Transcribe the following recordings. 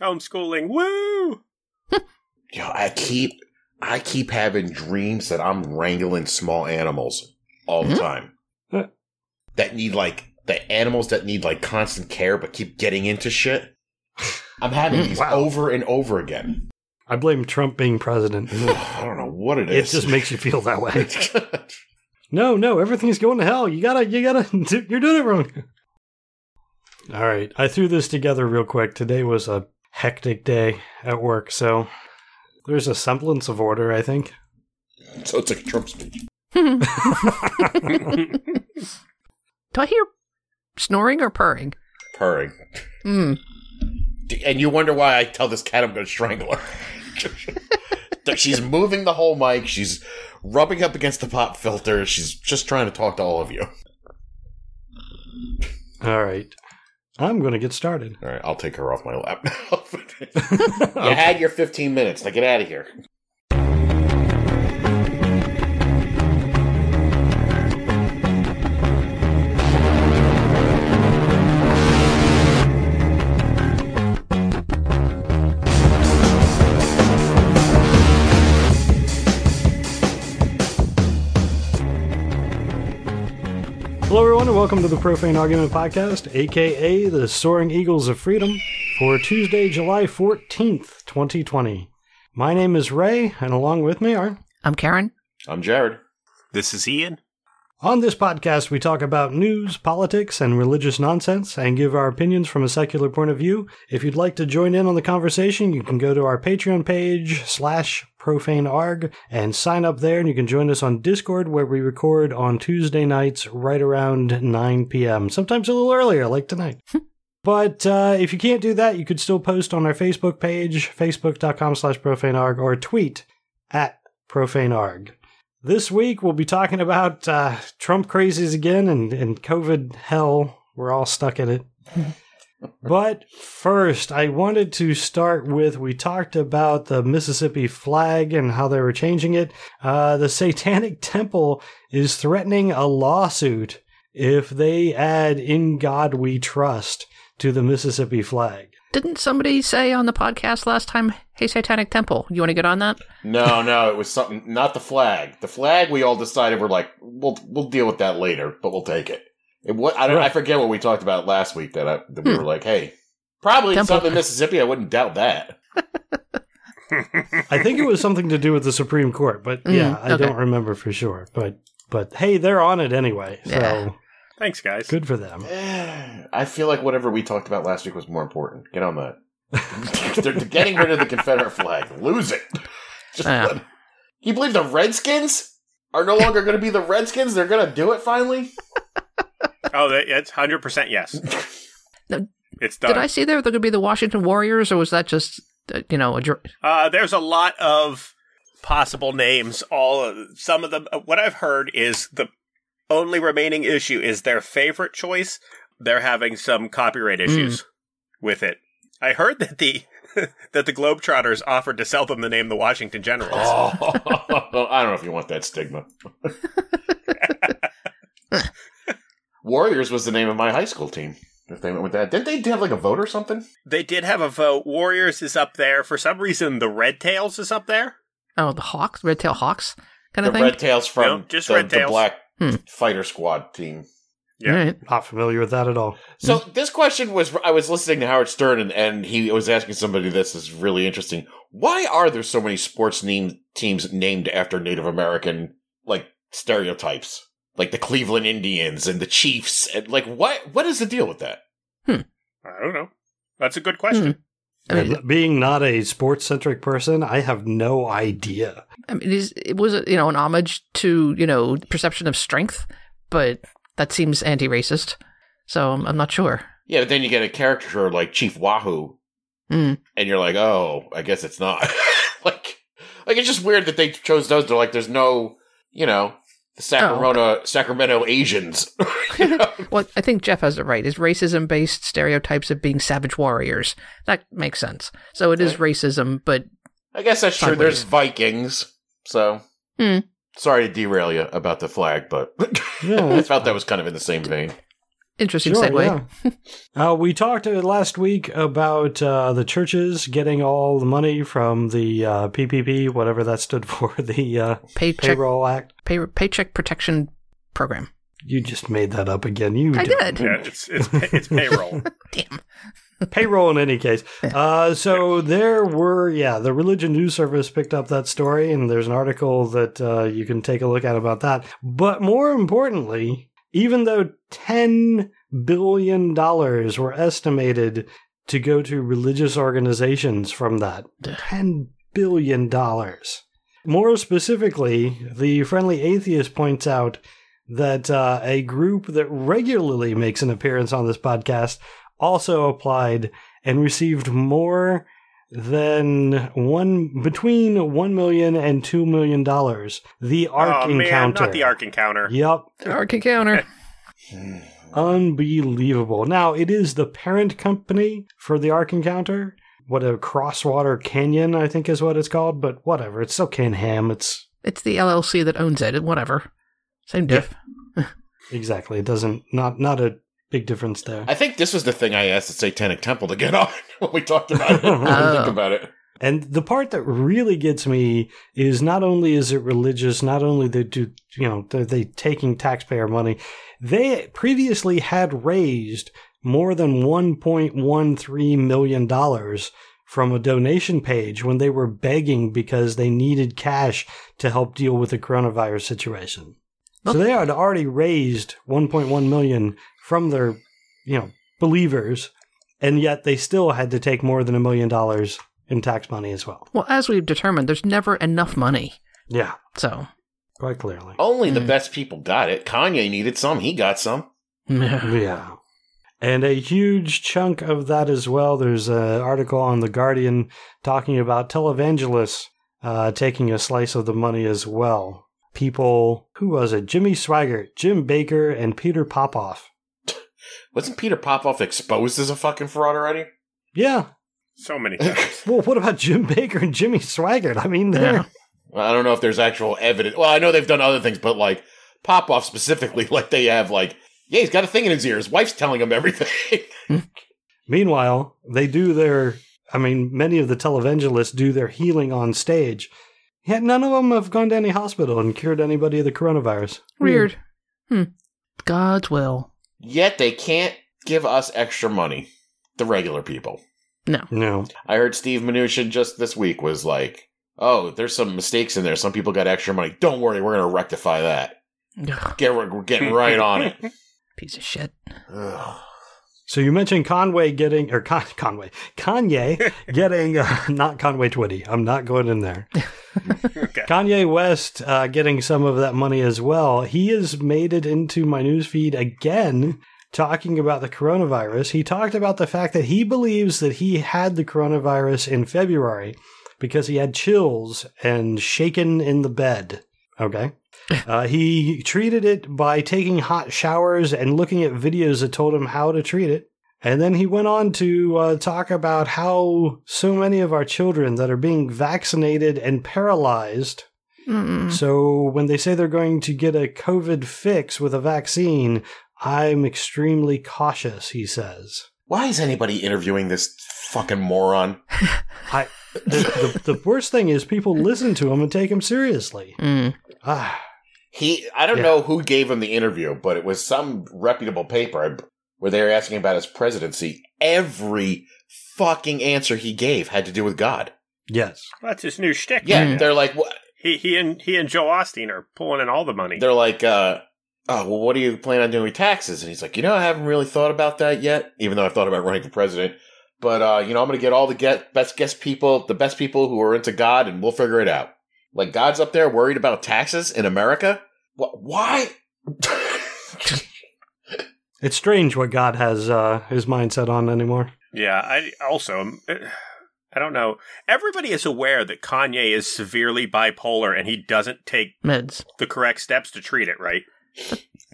Homeschooling. Woo! Yo, I keep I keep having dreams that I'm wrangling small animals all the Mhm. time. That need like the animals that need like constant care but keep getting into shit. I'm having Mm, these wow. over and over again. I blame Trump being president. I don't know what it is. it It is. just makes you feel that way. No, no, everything's going to hell. You gotta, you gotta, you're doing it wrong. All right, I threw this together real quick. Today was a hectic day at work, so there's a semblance of order, I think. so it's like a Trump speech. Do I hear snoring or purring? Purring. Hmm. And you wonder why I tell this cat I'm going to strangle her. she's moving the whole mic. She's rubbing up against the pop filter. She's just trying to talk to all of you. All right, I'm going to get started. All right, I'll take her off my lap now. you had your 15 minutes. Now get out of here. Hello, everyone, and welcome to the Profane Argument Podcast, aka the Soaring Eagles of Freedom, for Tuesday, July 14th, 2020. My name is Ray, and along with me are. I'm Karen. I'm Jared. This is Ian. On this podcast, we talk about news, politics, and religious nonsense and give our opinions from a secular point of view. If you'd like to join in on the conversation, you can go to our Patreon page slash profanearg and sign up there, and you can join us on Discord where we record on Tuesday nights right around 9 p.m., sometimes a little earlier, like tonight. But uh, if you can't do that, you could still post on our Facebook page, facebook.com slash profanearg, or tweet at profanearg. This week, we'll be talking about uh, Trump crazies again and, and COVID hell. We're all stuck in it. but first, I wanted to start with we talked about the Mississippi flag and how they were changing it. Uh, the Satanic Temple is threatening a lawsuit if they add In God We Trust to the Mississippi flag. Didn't somebody say on the podcast last time, hey, Satanic Temple, you want to get on that? No, no, it was something. Not the flag. The flag. We all decided we're like, we'll we'll deal with that later, but we'll take it. it what I don't. I forget what we talked about last week. That, I, that we were like, hey, probably Temple- something in Mississippi. I wouldn't doubt that. I think it was something to do with the Supreme Court, but Mm, yeah, I okay. don't remember for sure. But but hey, they're on it anyway, so Yeah. Thanks, guys. good for them. I feel like whatever we talked about last week was more important. Get on that. They're getting rid of the Confederate flag. Lose it. Just Yeah. let- you believe the Redskins are no longer going to be the Redskins? They're going to do it finally. Oh, that, it's hundred percent yes. No, It's done. Did I see there they're going to be the Washington Warriors, or was that just, uh, you know, a dr- Uh, there's a lot of possible names. All of, some of them. uh, What I've heard is the only remaining issue is their favorite choice. They're having some copyright hmm. issues with it. I heard that the that the Globetrotters offered to sell them the name the Washington Generals. Oh, I don't know if you want that stigma. Warriors was the name of my high school team. If they went with that, didn't they have like a vote or something? They did have a vote. Warriors is up there. For some reason, the Red Tails is up there. oh, the Hawks, Red Tail Hawks kind The of thing? Red Tails from No, just the, Red the Tails. Black Hmm. Fighter Squad team. Yeah. All right. Not familiar with that at all. So this question was I was listening to Howard Stern and, and he was asking somebody this is really interesting. Why are there so many sports name teams named after Native American like stereotypes? Like the Cleveland Indians and the Chiefs and like what what is the deal with that? Hmm. I don't know. That's a good question. I mean, And being not a sports centric person, I have no idea. I mean, it, is, it was, you know, an homage to, you know, perception of strength, but that seems anti-racist. So I'm, I'm not sure. Yeah, but then you get a character like Chief Wahoo Mm. and you're like, "Oh, I guess it's not." like like it's just weird that they chose those. They're like there's no, you know, the Sacramento Sacramento Asians. you know? Well, I think Jeff has it right. Is racism based stereotypes of being savage warriors? That makes sense. So it is Right. racism, but I guess that's true. There's Vikings, so Hmm. sorry to derail you about the flag, but Yeah, I that's felt that was kind of in the same vein. Interesting Sure, segue. yeah. uh, we talked uh, last week about uh, the churches getting all the money from the uh, PPP, whatever that stood for, the uh, Paycheck Payroll Act. pay, paycheck protection program. You just made that up again. You I did. did. Yeah, it's it's it's payroll. Damn. Payroll in any case. Uh, so there were, yeah, the Religion News Service picked up that story, and there's an article that uh, you can take a look at about that. But more importantly, even though $10 billion were estimated to go to religious organizations from that, $10 billion. More specifically, the Friendly Atheist points out that uh, a group that regularly makes an appearance on this podcast also applied and received more than one between one million and two million dollars. The Ark oh man, Encounter. not the Ark Encounter. Yep, Arc encounter. unbelievable. Now it is the parent company for the Ark Encounter. What a Crosswater Canyon, I think is what it's called. But whatever, it's still Ken Ham. It's It's the LLC that owns it. Whatever. Same diff. Exactly. It doesn't not not a big difference there. I think this was the thing I asked the Satanic Temple to get on when we talked about it. When I think Oh. about it. And the part that really gets me is not only is it religious, not only they do you know they're they taking taxpayer money, they previously had raised more than one point one three million dollars from a donation page when they were begging because they needed cash to help deal with the coronavirus situation. So they had already raised 1.1 million from their, you know, believers, and yet they still had to take more than a million dollars in tax money as well. Well, as we've determined, there's never enough money. Yeah, So. quite clearly. Only the Mm. best people got it. Kanye needed some. He got some. Yeah. And a huge chunk of that as well. There's an article on The Guardian talking about televangelists uh, taking a slice of the money as well. People, who was it? Jimmy Swaggart, Jim Bakker, and Peter Popoff. Wasn't Peter Popoff exposed as a fucking fraud already? Yeah. So many times. Well, what about Jim Bakker and Jimmy Swaggart? I mean, they're. Yeah. Well, I don't know if there's actual evidence. Well, I know they've done other things, but like Popoff specifically, like they have like, yeah, he's got a thing in his ear. His wife's telling him everything. Meanwhile, they do their. I mean, many of the televangelists do their healing on stage. Yet none of them have gone to any hospital and cured anybody of the coronavirus. Weird. Hmm. God's will. Yet they can't give us extra money. The regular people. No. No. I heard Steve Mnuchin just this week was like, "Oh, there's some mistakes in there. Some people got extra money. Don't worry, we're going to rectify that. Ugh, Get we're getting right on it." piece of shit. Ugh. So you mentioned Conway getting, or Con- Conway, Kanye getting, uh, not Conway Twitty. I'm not going in there. okay. Kanye West uh, getting some of that money as well. He has made it into my newsfeed again, talking about the coronavirus. He talked about the fact that he believes that he had the coronavirus in February because he had chills and shaken in the bed. Okay. Uh, he treated it by taking hot showers and looking at videos that told him how to treat it. And then he went on to uh, talk about how so many of our children that are being vaccinated and paralyzed. Mm. So when they say they're going to get a COVID fix with a vaccine, I'm extremely cautious, he says. Why is anybody interviewing this fucking moron? I, the, the, the worst thing is people listen to him and take him seriously. Mm. Ah, He, I don't Yeah. know who gave him the interview, but it was some reputable paper where they were asking about his presidency. Every fucking answer he gave had to do with God. yes. That's his new shtick. Yeah, Mm. they're like, what? He he and he and Joel Osteen are pulling in all the money. They're like, uh, oh, well, what do you plan on doing with taxes? And he's like, you know, I haven't really thought about that yet, even though I've thought about running for president. But, uh, you know, I'm going to get all the get, best guest people, the best people who are into God, and we'll figure it out. Like, God's up there worried about taxes in America? What? Why? It's strange what God has uh, his mindset on anymore. Yeah, I also um, I don't know. Everybody is aware that Kanye is severely bipolar and he doesn't take Meds. the correct steps to treat it, right?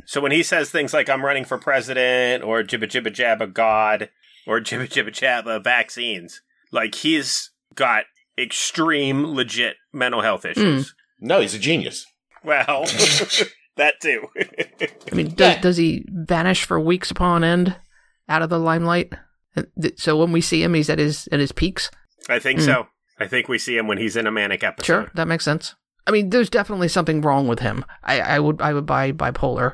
so when he says things like I'm running for president or jibba jibba jabba god or jibba jibba jabba vaccines, like he's got extreme legit mental health issues. no, he's a genius. Well, that too. I mean, does, Yeah. does he vanish for weeks upon end out of the limelight? Th- So when we see him, he's at his at his peaks. I think so. I think we see him when he's in a manic episode. Sure, that makes sense. I mean, there's definitely something wrong with him. I, I would I would buy bipolar,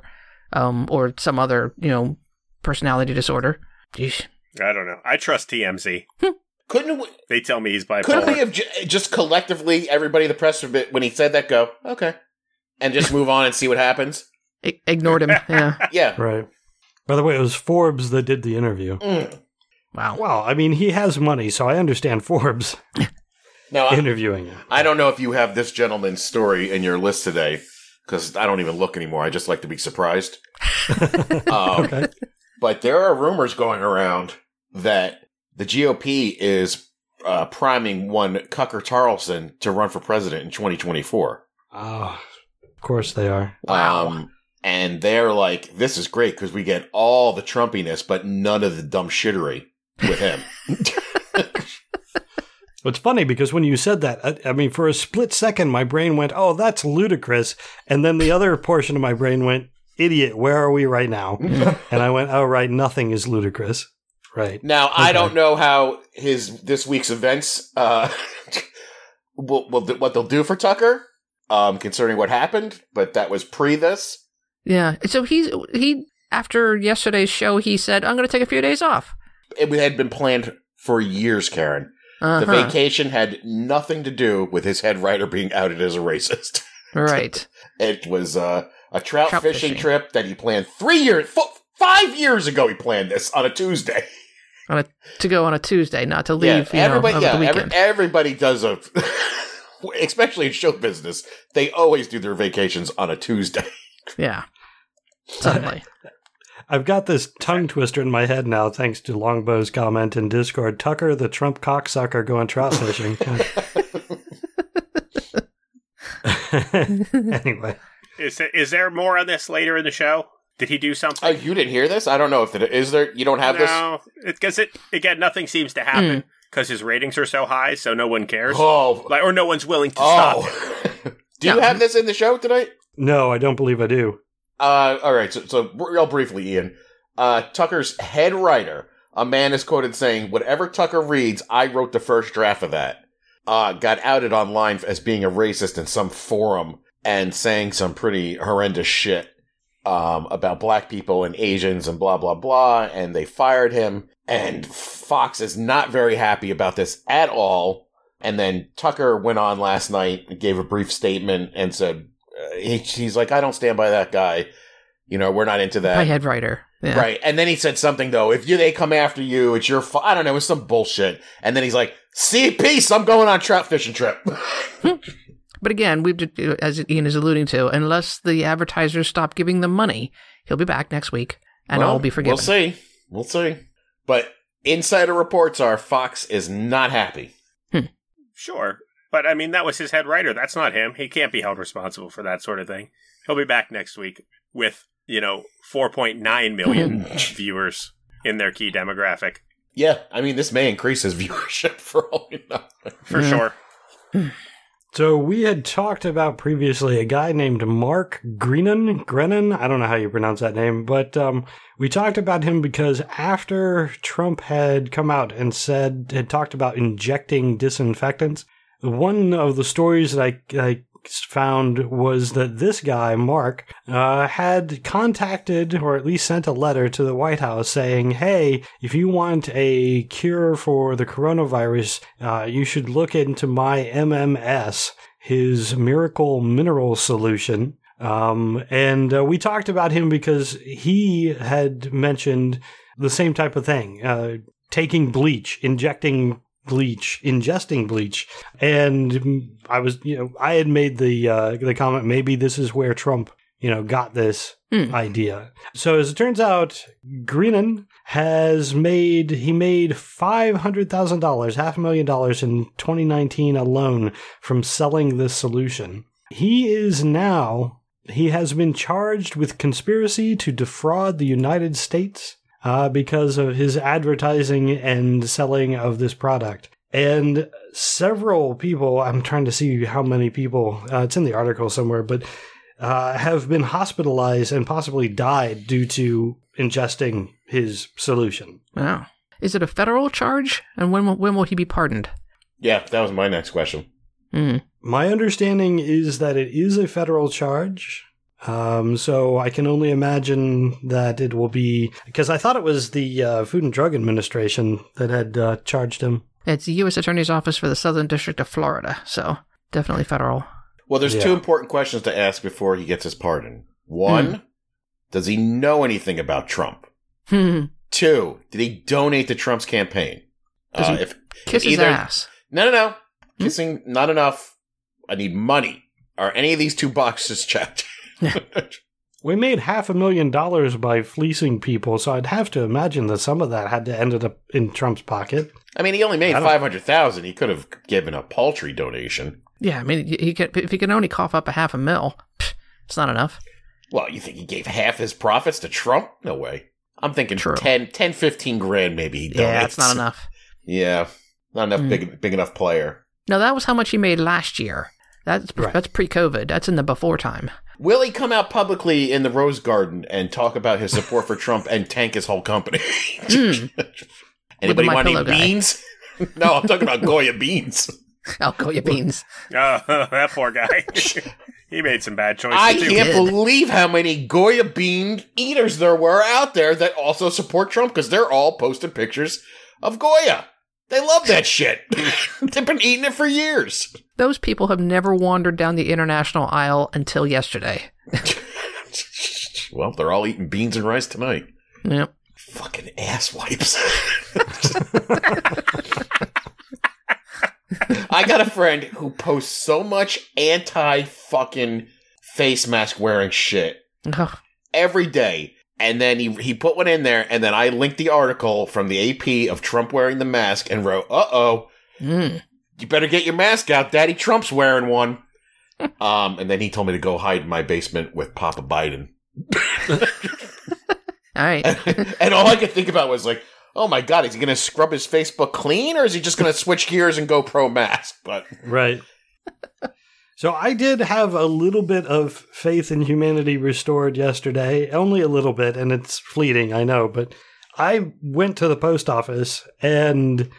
um, or some other you know personality disorder. Yeesh. I don't know. I trust TMZ. Couldn't we, They tell me he's bipolar. couldn't we have j- just collectively everybody in the press of when he said that go okay, and just move on and see what happens? I- ignored him. Yeah. Yeah. Right. By the way, it was Forbes that did the interview. Mm. Wow. Well, I mean, he has money, so I understand Forbes Now interviewing him. I don't know if you have this gentleman's story in your list today because I don't even look anymore. I just like to be surprised. Um, Okay. But there are rumors going around that the GOP is uh, priming one Cucker Tarlson to run for president in 2024. Oh, of course they are. Wow. Um, and they're like, this is great because we get all the Trumpiness, but none of the dumb shittery with him. It's funny because when you said that, I, I mean, for a split second, my brain went, "Oh, that's ludicrous," and then the other portion of my brain went, "Idiot, where are we right now?" and I went, "Oh, right, nothing is ludicrous." Right. now, I don't know how his this week's events uh, will, will do- what they'll do for Tucker um, concerning what happened, but that was pre this. Yeah. So he's he after yesterday's show, he said, "I'm going to take a few days off." It had been planned for years, Karen. The Uh-huh. vacation had nothing to do with his head writer being outed as a racist. Right. It was uh, a trout, Trout fishing, fishing. trip that he planned three years, fo- five years ago. He planned this on a Tuesday. On a, to go on a Tuesday, not to leave. you know, everybody, over yeah, the every, everybody does a, especially in show business. They always do their vacations on a Tuesday. yeah. Suddenly. I've got this tongue twister in my head now, thanks to Longbow's comment in Discord. Tucker, the Trump cocksucker, going trout fishing. anyway, Is there, is there more on this later in the show? Did he do something? Oh, you didn't hear this? I don't know if it is there. You don't have this. no, because it again nothing seems to happen because his ratings are so high, so no one cares, Oh, like or no one's willing to stop. oh. do you have this in the show tonight? no, I don't believe I do. Uh, all right. So, so real briefly, Ian. Uh, Tucker's head writer, a man is quoted saying, "Whatever Tucker reads, I wrote the first draft of that." Uh, got outed online as being a racist in some forum and saying some pretty horrendous shit um, about black people and Asians and blah blah blah. And they fired him. And Fox is not very happy about this at all. And then Tucker went on last night and gave a brief statement and said, uh, he, he's like, I don't stand by that guy. You know, we're not into that. My head writer. Yeah. Right. And then he said something though. If you they come after you, it's your fault. I don't know. It's some bullshit. And then he's like, "See, peace. I'm going on trout fishing trip." But again, we've uh, as Ian is alluding to, unless the advertisers stop giving them money, he'll be back next week, and Well, all will be forgiven. We'll see. We'll see. But insider reports are Fox is not happy. Hmm. Sure, but I mean that was his head writer. That's not him. He can't be held responsible for that sort of thing. He'll be back next week with you know 4.9 million hmm. viewers in their key demographic Yeah, I mean this may increase his viewership for all we know. for Yeah. sure. So we had talked about previously a guy named Mark Greenan, Grennan. I don't know how you pronounce that name, but um, we talked about him because after Trump had come out and said had talked about injecting disinfectants, one of the stories that I, I found was that this guy Mark uh, had contacted or at least sent a letter to the White House saying, "Hey, if you want a cure for the coronavirus, uh, you should look into my MMS, his miracle mineral solution." Um, and uh, we talked about him because he had mentioned the same type of thing, uh, taking bleach, injecting bleach, ingesting bleach, and mm, I was, you know, I had made the uh, the comment maybe this is where Trump, you know, got this Hmm. idea. So as it turns out, Greenan has made he made five hundred thousand dollars, half a million dollars in 2019 alone from selling this solution. He is now he has been charged with conspiracy to defraud the United States uh, because of his advertising and selling of this product. And several people, I'm trying to see how many people, uh, it's in the article somewhere, but uh, have been hospitalized and possibly died due to ingesting his solution. Wow. Is it a federal charge? And when will, when will he be pardoned? Yeah, that was my next question. Hmm. My understanding is that it is a federal charge. Um, so I can only imagine that it will be because I thought it was the uh, Food and Drug Administration that had uh, charged him. It's the U.S. Attorney's Office for the Southern District of Florida, so definitely federal. Well, there's Yeah. two important questions to ask before he gets his pardon. One, does he know anything about Trump? Hmm. Two, did he donate to Trump's campaign? Does Uh, he- if Kiss his Either- ass. no, no, no, Hmm? kissing not enough. I need money. Are any of these two boxes checked? We made half a million dollars by fleecing people, so I'd have to imagine that some of that had to ended up in Trump's pocket. I mean, he only made five hundred thousand. He could have given a paltry donation. Yeah, I mean, he he could, if he can only cough up a half a mil, pff, it's not enough. Well, you think he gave half his profits to Trump? No way. I'm thinking True. 10, 10 15 grand maybe he donates. Yeah, it's not enough. Yeah, not enough Mm. big big enough player. No, that was how much he made last year. That's Right. that's pre-COVID. That's in the before time. Will he come out publicly in the Rose Garden and talk about his support for Trump and tank his whole company? Mm. Anybody want any Pillow guy. beans? no, I'm talking about Goya beans. I'll call beans. Oh, that poor guy. he made some bad choices I too. can't believe how many Goya bean eaters there were out there that also support Trump because they're all posting pictures of Goya. They love that shit. They've been eating it for years. Those people have never wandered down the international aisle until yesterday. well, they're all eating beans and rice tonight. Yep. Fucking ass wipes. I got a friend who posts so much anti fucking face mask wearing shit Ugh. every day. And then he, he put one in there, and then I linked the article from the AP of Trump wearing the mask and wrote, uh oh, Mm. You better get your mask out. Daddy Trump's wearing one. um, and then he told me to go hide in my basement with Papa Biden. All right. and all I could think about was like, oh my god, is he going to scrub his Facebook clean or is he just going to switch gears and go pro mask? But Right. so I did have a little bit of faith in humanity restored yesterday, only a little bit, and it's fleeting, I know, but I went to the post office and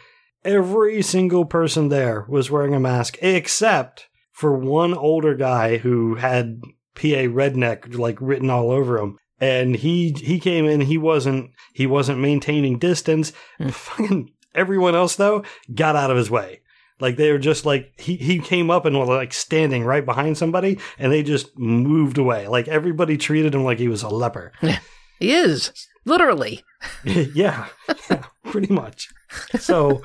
every single person there was wearing a mask except for one older guy who had PA redneck like written all over him. And he he came in, he wasn't he wasn't maintaining distance. Hmm. Fucking everyone else though got out of his way. Like they were just like he he came up and was like standing right behind somebody, and they just moved away. Like everybody treated him like he was a leper. He is literally. yeah, yeah, pretty much. So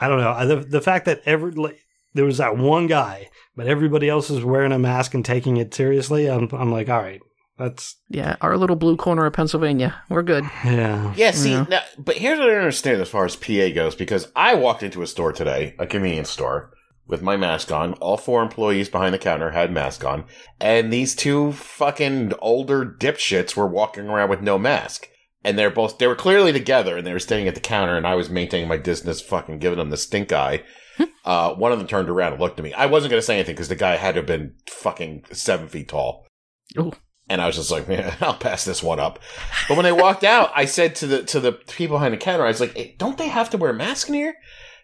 I don't know I- the the fact that every like, there was that one guy, but everybody else is wearing a mask and taking it seriously. I'm I'm like, all right, that's Yeah, our little blue corner of Pennsylvania. We're good. yeah. yeah, see, Yeah. now, but here's what I don't understand as far as PA goes because I walked into a store today, a convenience store, with my mask on. All four employees behind the counter had mask on, and these two fucking older dipshits were walking around with no mask. And they're both, they were clearly together and they were standing at the counter and I was maintaining my distance, fucking giving them the stink eye. uh, one of them turned around and looked at me. I wasn't going to say anything because the guy had to have been fucking seven feet tall. Ooh. And I was just like, man, I'll pass this one up. But when they walked out, I said to the to the people behind the counter, I was like, hey, don't they have to wear masks in here?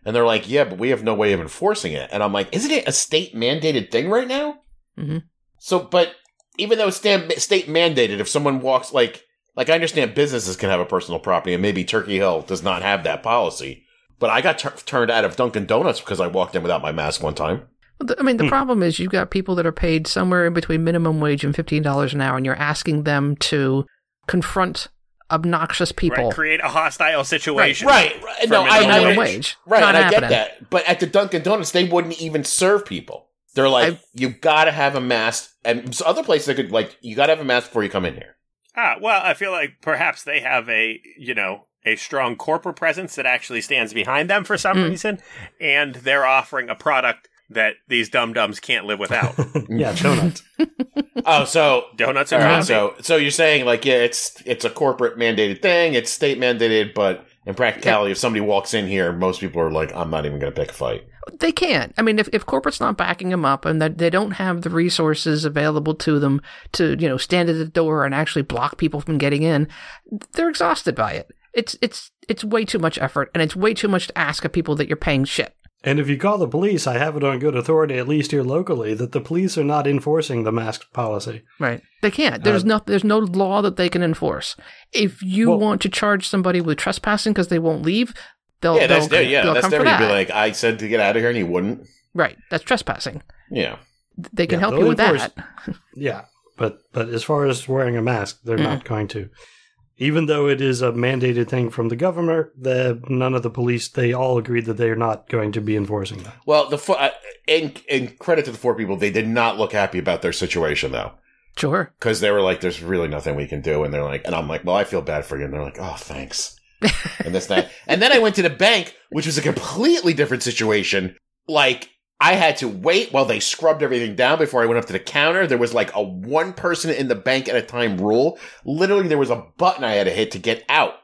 And they're like, yeah, but we have no way of enforcing it. And I'm like, isn't it a state mandated thing right now? Mhm. So, but even though it's state mandated, if someone walks like like I understand businesses can have a personal property, and maybe Turkey Hill does not have that policy. But I got tur turned out of Dunkin' Donuts because I walked in without my mask one time. Well, the- I mean, the Hmm. problem is you've got people that are paid somewhere in between minimum wage and fifteen dollars an hour, and you're asking them to confront obnoxious people. Right, create a hostile situation. Right, right. No, I, minimum I minimum wage. wage. Right, Not and I get that. But at the Dunkin' Donuts, they wouldn't even serve people. They're like, I- you gotta have a mask. And so other places, they could, like, you gotta have a mask before you come in here. Ah, well, I feel like perhaps they have a, you know, a strong corporate presence that actually stands behind them for some Mm. reason, and they're offering a product that these dum dums can't live without. yeah, donuts. Oh, so. Donuts All and right, so so you're saying like yeah, it's it's a corporate mandated thing, it's state mandated, but In practicality, if somebody walks in here, most people are like, I'm not even going to pick a fight. They can't. I mean, if, if corporate's not backing them up and that they don't have the resources available to them to, you know, stand at the door and actually block people from getting in, they're exhausted by it. It's it's it's way too much effort and it's way too much to ask of people that you're paying shit. And if you call the police, I have it on good authority, at least here locally, that the police are not enforcing the mask policy. Right. They can't. There's Uh, no there's no law that they can enforce. If you Well- want to charge somebody with trespassing because they won't leave, they'll yeah, that's they'll, yeah, they'll that's come for different. You'd that. be like, I said to get out of here, and you wouldn't. right. That's trespassing. Yeah, They can Yeah, help you with that. Yeah, but but as far as wearing a mask, they're Mm. not going to. Even though it is a mandated thing from the governor, the none of the police they all agreed that they are not going to be enforcing that. Well, the four, uh, in, in credit to the four people, they did not look happy about their situation though, Sure. because they were like, "There's really nothing we can do," and they're like, and I'm like, "Well, I feel bad for you," and they're like, "Oh, thanks." And this that, and then I went to the bank, which was a completely different situation. Like I had to wait while they scrubbed everything down before I went up to the counter. There was like a one person in the bank at a time rule. Literally, there was a button I had to hit to get out.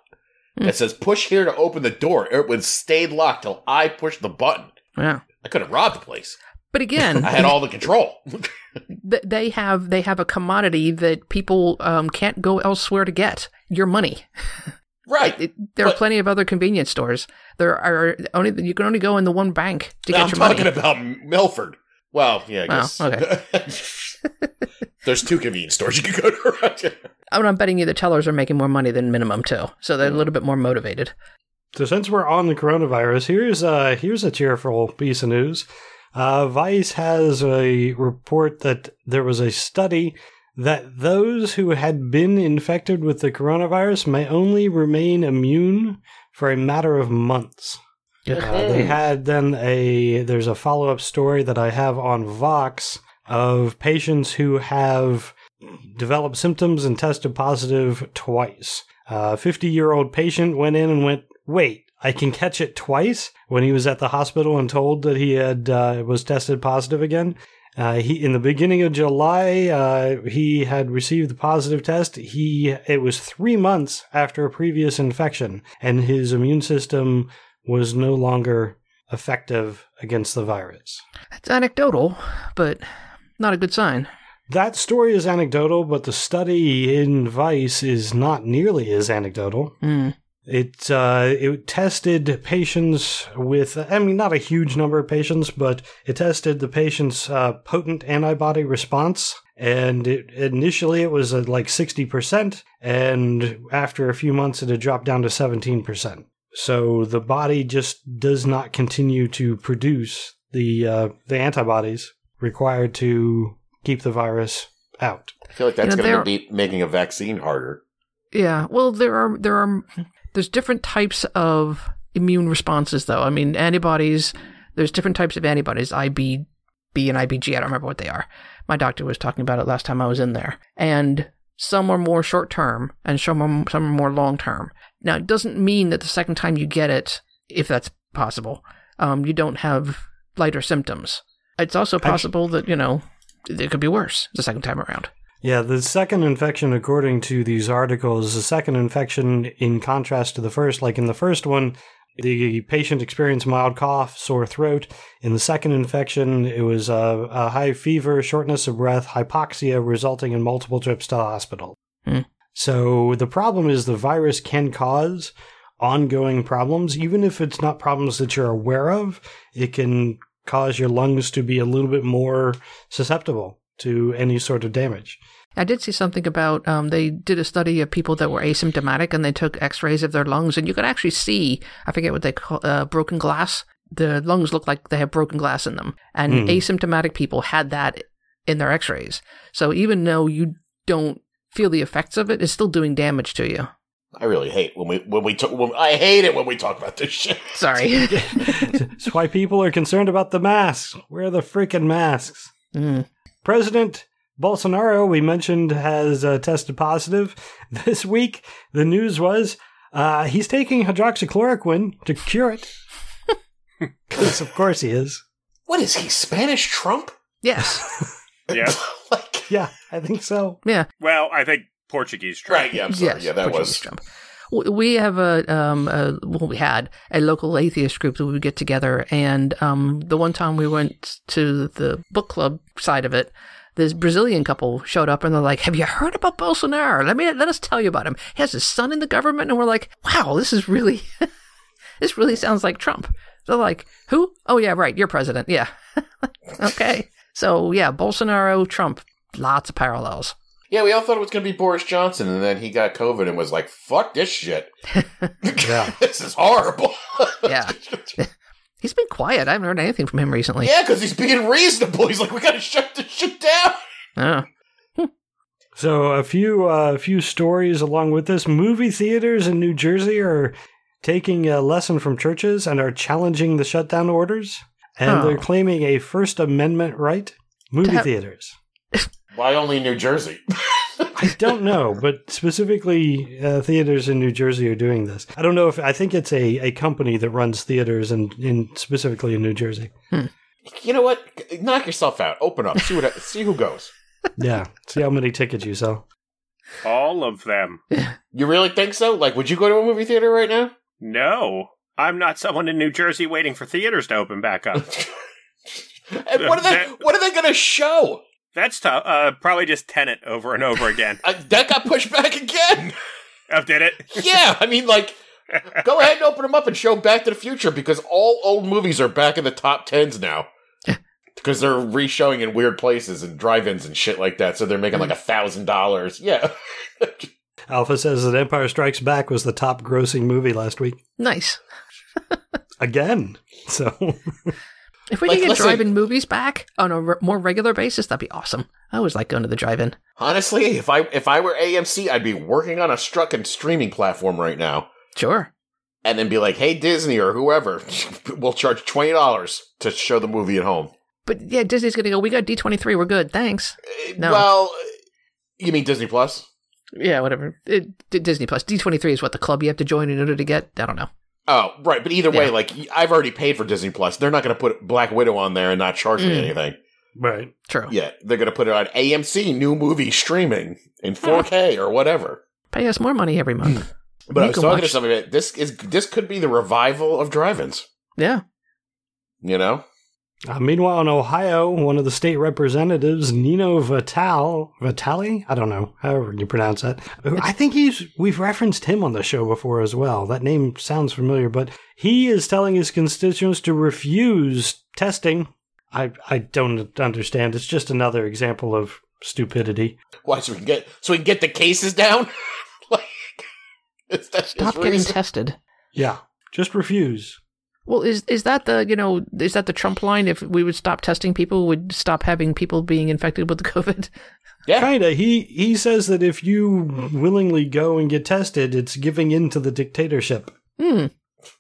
Hmm. That says push here to open the door. It would stay locked till I pushed the button. Yeah. I could have robbed the place. But again, I had all the control. they have they have a commodity that people um, can't go elsewhere to get your money. right. It, there are plenty of other convenience stores. There are only you can only go in the one bank to get I'm your talking about Milford. Well, yeah, I Well, guess. okay. There's two convenience stores you can go to. Right? I mean, I'm betting you the tellers are making more money than minimum too, so they're a little bit more motivated. So since we're on the coronavirus, here's uh here's a cheerful piece of news. Uh, Vice has a report that there was a study that those who had been infected with the coronavirus may only remain immune for a matter of months. Uh, they had then a there's a follow up story that I have on Vox of patients who have developed symptoms and tested positive twice. A 50 year old patient went in and went, "Wait, I can catch it twice." When he was at the hospital and told that he had uh, was tested positive again. Uh, he in the beginning of July, uh, he had received the positive test. He it was three months after a previous infection, and his immune system was no longer effective against the virus. It's anecdotal, but not a good sign. That story is anecdotal, but the study in Vice is not nearly as anecdotal. Hmm. It uh, it tested patients with, I mean, not a huge number of patients, but it tested the patient's uh, potent antibody response. And it, initially it was at like 60%, and after a few months it had dropped down to 17%. So the body just does not continue to produce the uh, the antibodies required to keep the virus out. I feel like that's You know, going to be making a vaccine harder. Yeah. Well, there are there are there's different types of immune responses, though. I mean, antibodies. There's different types of antibodies. IB, B, and IgG. I don't remember what they are. My doctor was talking about it last time I was in there, and some are more short term, and some are some are more long term. Now, it doesn't mean that the second time you get it, if that's possible, um, you don't have lighter symptoms. It's also possible that you know it could be worse the second time around. Yeah, the second infection, according to these articles, the second infection, in contrast to the first, like in the first one, the patient experienced mild cough, sore throat. In the second infection, it was a, a high fever, shortness of breath, hypoxia, resulting in multiple trips to the hospital. Hmm. So the problem is the virus can cause ongoing problems, even if it's not problems that you're aware of. It can cause your lungs to be a little bit more susceptible to any sort of damage. I did see something about um, they did a study of people that were asymptomatic and they took X-rays of their lungs and you could actually see I forget what they call uh, broken glass. The lungs look like they have broken glass in them, and Hmm. asymptomatic people had that in their X-rays. So even though you don't feel the effects of it, it's still doing damage to you. I really hate when we when we talk. When, I hate it when we talk about this shit. Sorry. That's why people are concerned about the masks. Wear the freaking masks. Mm. President Bolsonaro, we mentioned, has uh, tested positive. This week, the news was uh, he's taking hydroxychloroquine to cure it. Because, of course, he is. What is he? Spanish Trump? Yes. Yeah. like, Yeah, I think so. Yeah. Well, I think Portuguese Trump. right? Yeah, I'm sorry. yes. yeah, that Portuguese was. Trump. We have a, um, a well, we had a local atheist group that we would get together, and um, the one time we went to the book club side of it, this Brazilian couple showed up and they're like, "Have you heard about Bolsonaro? Let me let us tell you about him. He has his son in the government." And we're like, "Wow, this is really, this really sounds like Trump." They're like, "Who? Oh yeah, right, you're president. Yeah, okay." So yeah, Bolsonaro, Trump, lots of parallels. Yeah, we all thought it was going to be Boris Johnson, and then he got COVID and was like, "Fuck this shit. Yeah. this is horrible." Yeah. He's been quiet. I haven't heard anything from him recently. yeah, because he's being reasonable. He's like, "We got to shut this shit down." Oh. So a few uh, few stories along with this. Movie theaters in New Jersey are taking a lesson from churches and are challenging the shutdown orders, and Oh. they're claiming a First Amendment right. Movie To have- theaters. Why only New Jersey? I don't know, but specifically, uh, theaters in New Jersey are doing this. I don't know if I think it's a, a company that runs theaters in, in specifically in New Jersey. you know what? Knock yourself out. Open up. See what. see who goes. Yeah, see how many tickets you sell. All of them. You really think so? Like, would you go to a movie theater right now? No, I'm not someone in New Jersey waiting for theaters to open back up. and what are they? What are they going to show? That's tough. Uh, probably just Tenet over and over again. Uh, that got pushed back again. oh, did it? yeah, I mean, like, go ahead and open them up and show Back to the Future because all old movies are back in the top tens now. Because they're re-showing in weird places and drive-ins and shit like that, so they're making like a thousand dollars. Yeah, Alpha says that Empire Strikes Back was the top grossing movie last week. Nice. Again. So If we Like, could get listen- drive-in movies back on a re- more regular basis, that'd be awesome. I always like going to the drive-in. honestly, if I if I were AMC, I'd be working on a struck and streaming platform right now, Sure. and then be like, "Hey, Disney or whoever, we'll charge twenty dollars to show the movie at home." But yeah, Disney's gonna go. We got D twenty three. We're good. Thanks. Uh, No. Well, you mean Disney Plus? Yeah, whatever. It, Disney Plus. D twenty three is what the club you have to join in order to get. I don't know. Oh, right. But either way, Yeah. like I've already paid for Disney Plus. They're not going to put Black Widow on there and not charge me Mm. anything. right. True. Yeah, they're going to put it on AMC new movie streaming in 4K or whatever. Pay us more money every month. But You I was can talking to somebody about this is this could be the revival of drive-ins. yeah. You know, Uh, meanwhile, in Ohio, one of the state representatives, Nino Vital, Vitali, I don't know, however you pronounce that. I think he's we've referenced him on the show before as well. That name sounds familiar, but he is telling his constituents to refuse testing. I I don't understand. It's just another example of stupidity. why so we can get so we can get the cases down. like, is that Stop getting tested. Yeah, just refuse. Well, is is that the you know is that the Trump line? If we would stop testing people, would stop having people being infected with the COVID. Yeah. Kinda. He he says that if you willingly go and get tested, it's giving in to the dictatorship. Hmm.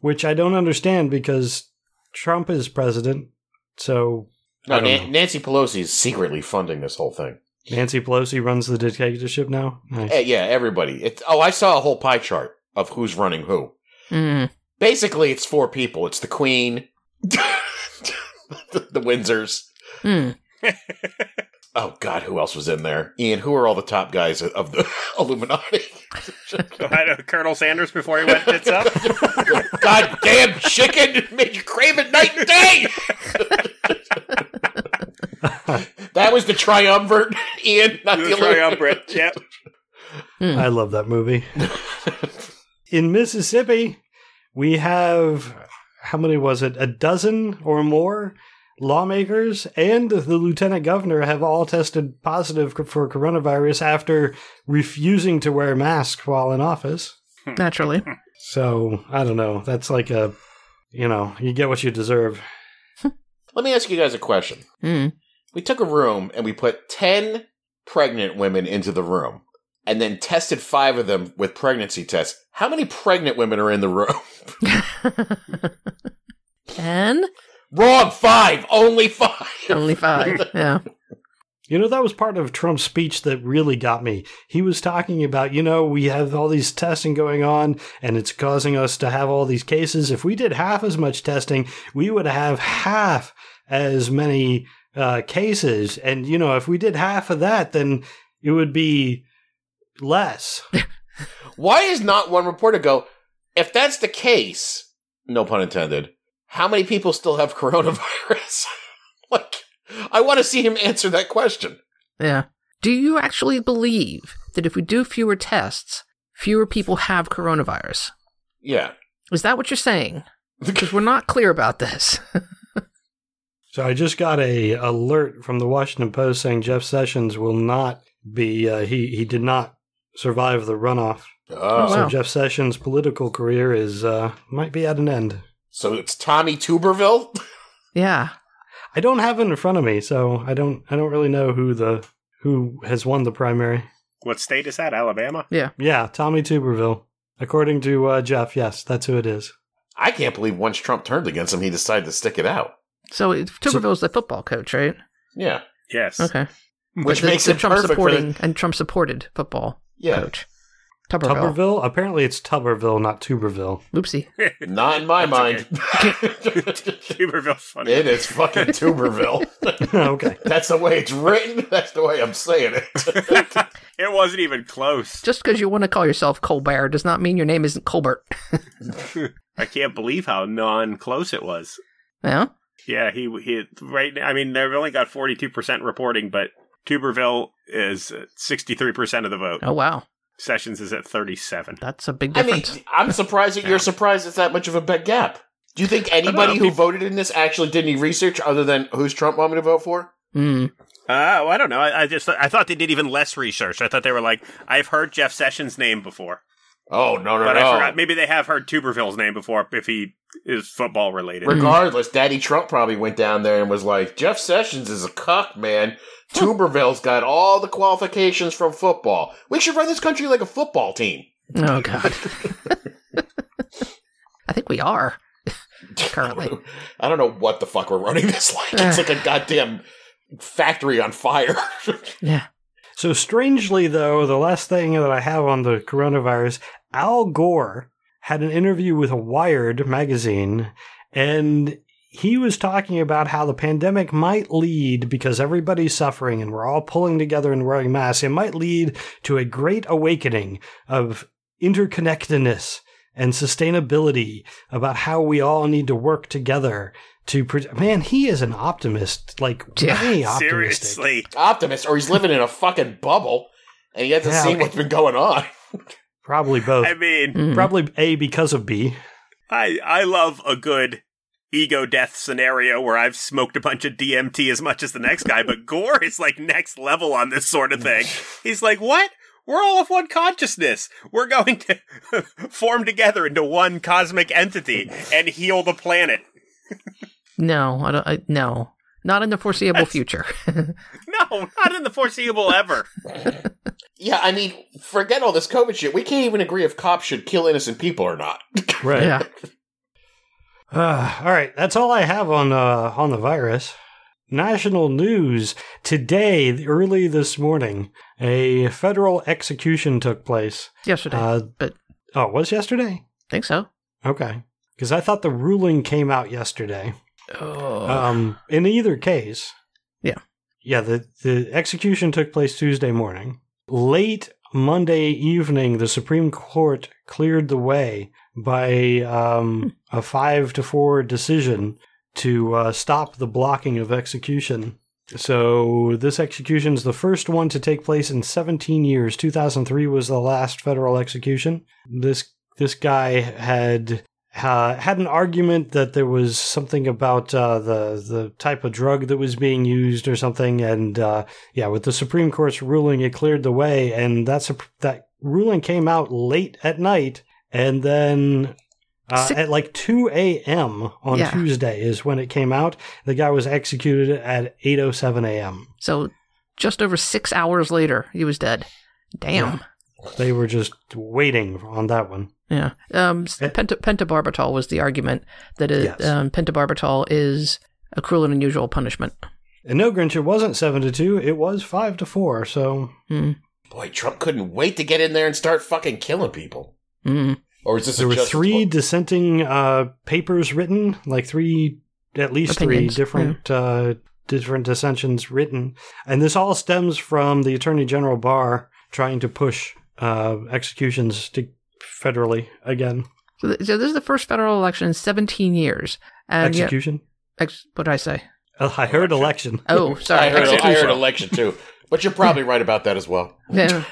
which I don't understand because Trump is president. So No, I Nan- Nancy Pelosi is secretly funding this whole thing. Nancy Pelosi runs the dictatorship now. Nice. Eh, yeah, everybody. It's oh, I saw a whole pie chart of who's running who. Hmm. Basically, it's four people. It's the Queen, the, the Windsors. Hmm. Oh God, who else was in there? Ian, who are all the top guys of the Illuminati? I know Colonel Sanders before he went tits up. God damn chicken made you crave it night and day. that was the triumvirate, Ian, not the, The triumvirate. Yep. I love that movie. In Mississippi, we have how many was it? A dozen or more lawmakers and the lieutenant governor have all tested positive for coronavirus after refusing to wear masks while in office. Naturally. So, I don't know. That's like a you know, you get what you deserve. Let me ask you guys a question. Hmm. We took a room and we put 10 pregnant women into the room and then tested five of them with pregnancy tests. How many pregnant women are in the room? Ten. Wrong, five, only five. Only five. Yeah. You know, that was part of Trump's speech that really got me. He was talking about, you know, we have all these testing going on and it's causing us to have all these cases. If we did half as much testing, we would have half as many uh, cases. And, you know, if we did half of that, then it would be less. Why is not one reporter go, if that's the case, no pun intended, how many people still have coronavirus? like, I want to see him answer that question. Yeah. Do you actually believe that if we do fewer tests, fewer people have coronavirus? Yeah. Is that what you're saying? Because we're not clear about this. So I just got a alert from the Washington Post saying Jeff Sessions will not be. Uh, he he did not survive the runoff. Oh, wow. So Jeff Sessions' political career is uh, might be at an end. so it's Tommy Tuberville? yeah. I don't have it in front of me, so I don't I don't really know who the who has won the primary. What state is that? Alabama? Yeah, yeah, Tommy Tuberville. According to uh, Jeff, yes, that's who it is. I can't believe once Trump turned against him, he decided to stick it out. So it- Tuberville's the football coach, right? Yeah. Yes. Okay. Which The- makes the it Trump perfect for the- supporting and Trump supported football Yeah. coach. Tuberville. Tuberville? Apparently it's Tuberville, not Tuberville. Oopsie. Not in my mind. Tuberville's funny. it is fucking Tuberville. okay. That's the way it's written. That's the way I'm saying it. It wasn't even close. Just because you want to call yourself Colbert does not mean your name isn't Colbert. I can't believe how non-close it was. Yeah. Yeah, he he right. I mean, they've only got forty-two percent reporting, but Tuberville is sixty-three percent of the vote. Oh wow, Sessions is at thirty-seven. that's a big difference. I mean, difference. I'm surprised that you're surprised it's that much of a big gap. Do you think anybody who voted in this actually did any research other than who's Trump want me to vote for? Hmm. Uh, well, I don't know. I, I just I thought they did even less research. I thought they were like, I've heard Jeff Sessions' name before, Oh no no but no! I forgot. Maybe they have heard Tuberville's name before if he is football related. Regardless, mm-hmm. Daddy Trump probably went down there and was like, "Jeff Sessions is a cuck, man. Tuberville's got all the qualifications from football. We should run this country like a football team." Oh god. I think we are currently. I don't know what the fuck we're running this like. It's like a goddamn factory on fire. Yeah. So strangely, though, the last thing that I have on the coronavirus, Al Gore had an interview with Wired magazine, and he was talking about how the pandemic might lead because everybody's suffering and we're all pulling together and wearing masks. It might lead to a great awakening of interconnectedness and sustainability about how we all need to work together to pro- man he is an optimist like Yeah, way optimistic Seriously, Optimist, or he's living in a fucking bubble, and he hasn't Yeah, seen okay. what's been going on. probably both I mean. Probably A because of B. I I love a good ego death scenario where I've smoked a bunch of DMT as much as the next guy, but Gore is like next level on this sort of thing. He's like, what? We're all of one consciousness. We're going to form together into one cosmic entity and heal the planet. No, I don't. I, no, not in the foreseeable That's- future. No, not in the foreseeable ever. Yeah, I mean, forget all this COVID shit. We can't even agree if cops should kill innocent people or not. Right. yeah. Uh, all right, that's all I have on uh, on the virus. National news today, early this morning, a federal execution took place. Yesterday, Uh, but oh, it was yesterday? think so. Okay, because I thought the ruling came out yesterday. Oh. Um, in either case, Yeah. yeah. The the execution took place Tuesday morning. Late Monday evening, the Supreme Court cleared the way by um, a five to four decision to uh, stop the blocking of execution. So this execution is the first one to take place in 17 years. 2003 was the last federal execution. This this guy had uh, had an argument that there was something about uh, the the type of drug that was being used or something, and uh, yeah, with the Supreme Court's ruling, it cleared the way, and that's a, that ruling came out late at night, and then. Uh, at like 2 a.m. on Yeah. Tuesday is when it came out. The guy was executed at 8:07 a.m. so just over six hours later, he was dead. Damn. They were just waiting on that one. Yeah. Um, s- penta- pentobarbital was the argument that it, Yes. um, pentobarbital is a cruel and unusual punishment. And no, Grinch, it wasn't seven to two; it was five to four. So Hmm. Boy, Trump couldn't wait to get in there and start fucking killing people. Hmm. Or is this there a were justice three one? dissenting uh, papers written, like three, at least three Opinions, different uh, different dissensions written, and this all stems from the Attorney General Barr trying to push uh, executions to federally again. So, th- so this is the first federal election in 17 years. And yet- Execution. ex- what did I say? Oh, I heard election. Oh, sorry. I heard, I heard election too, but you're probably right about that as well. Yeah.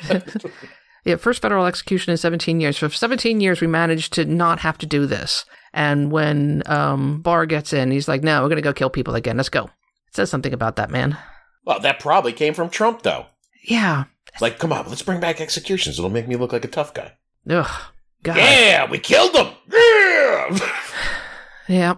yeah, first federal execution in 17 years. For 17 years, we managed to not have to do this. And when um, Barr gets in, he's like, no, we're going to go kill people again. Let's go. It says something about that, man. Well, that probably came from Trump, though. Yeah. Like, come on, let's bring back executions. It'll make me look like a tough guy. Ugh. God. Yeah, we killed them. Yeah. Yeah.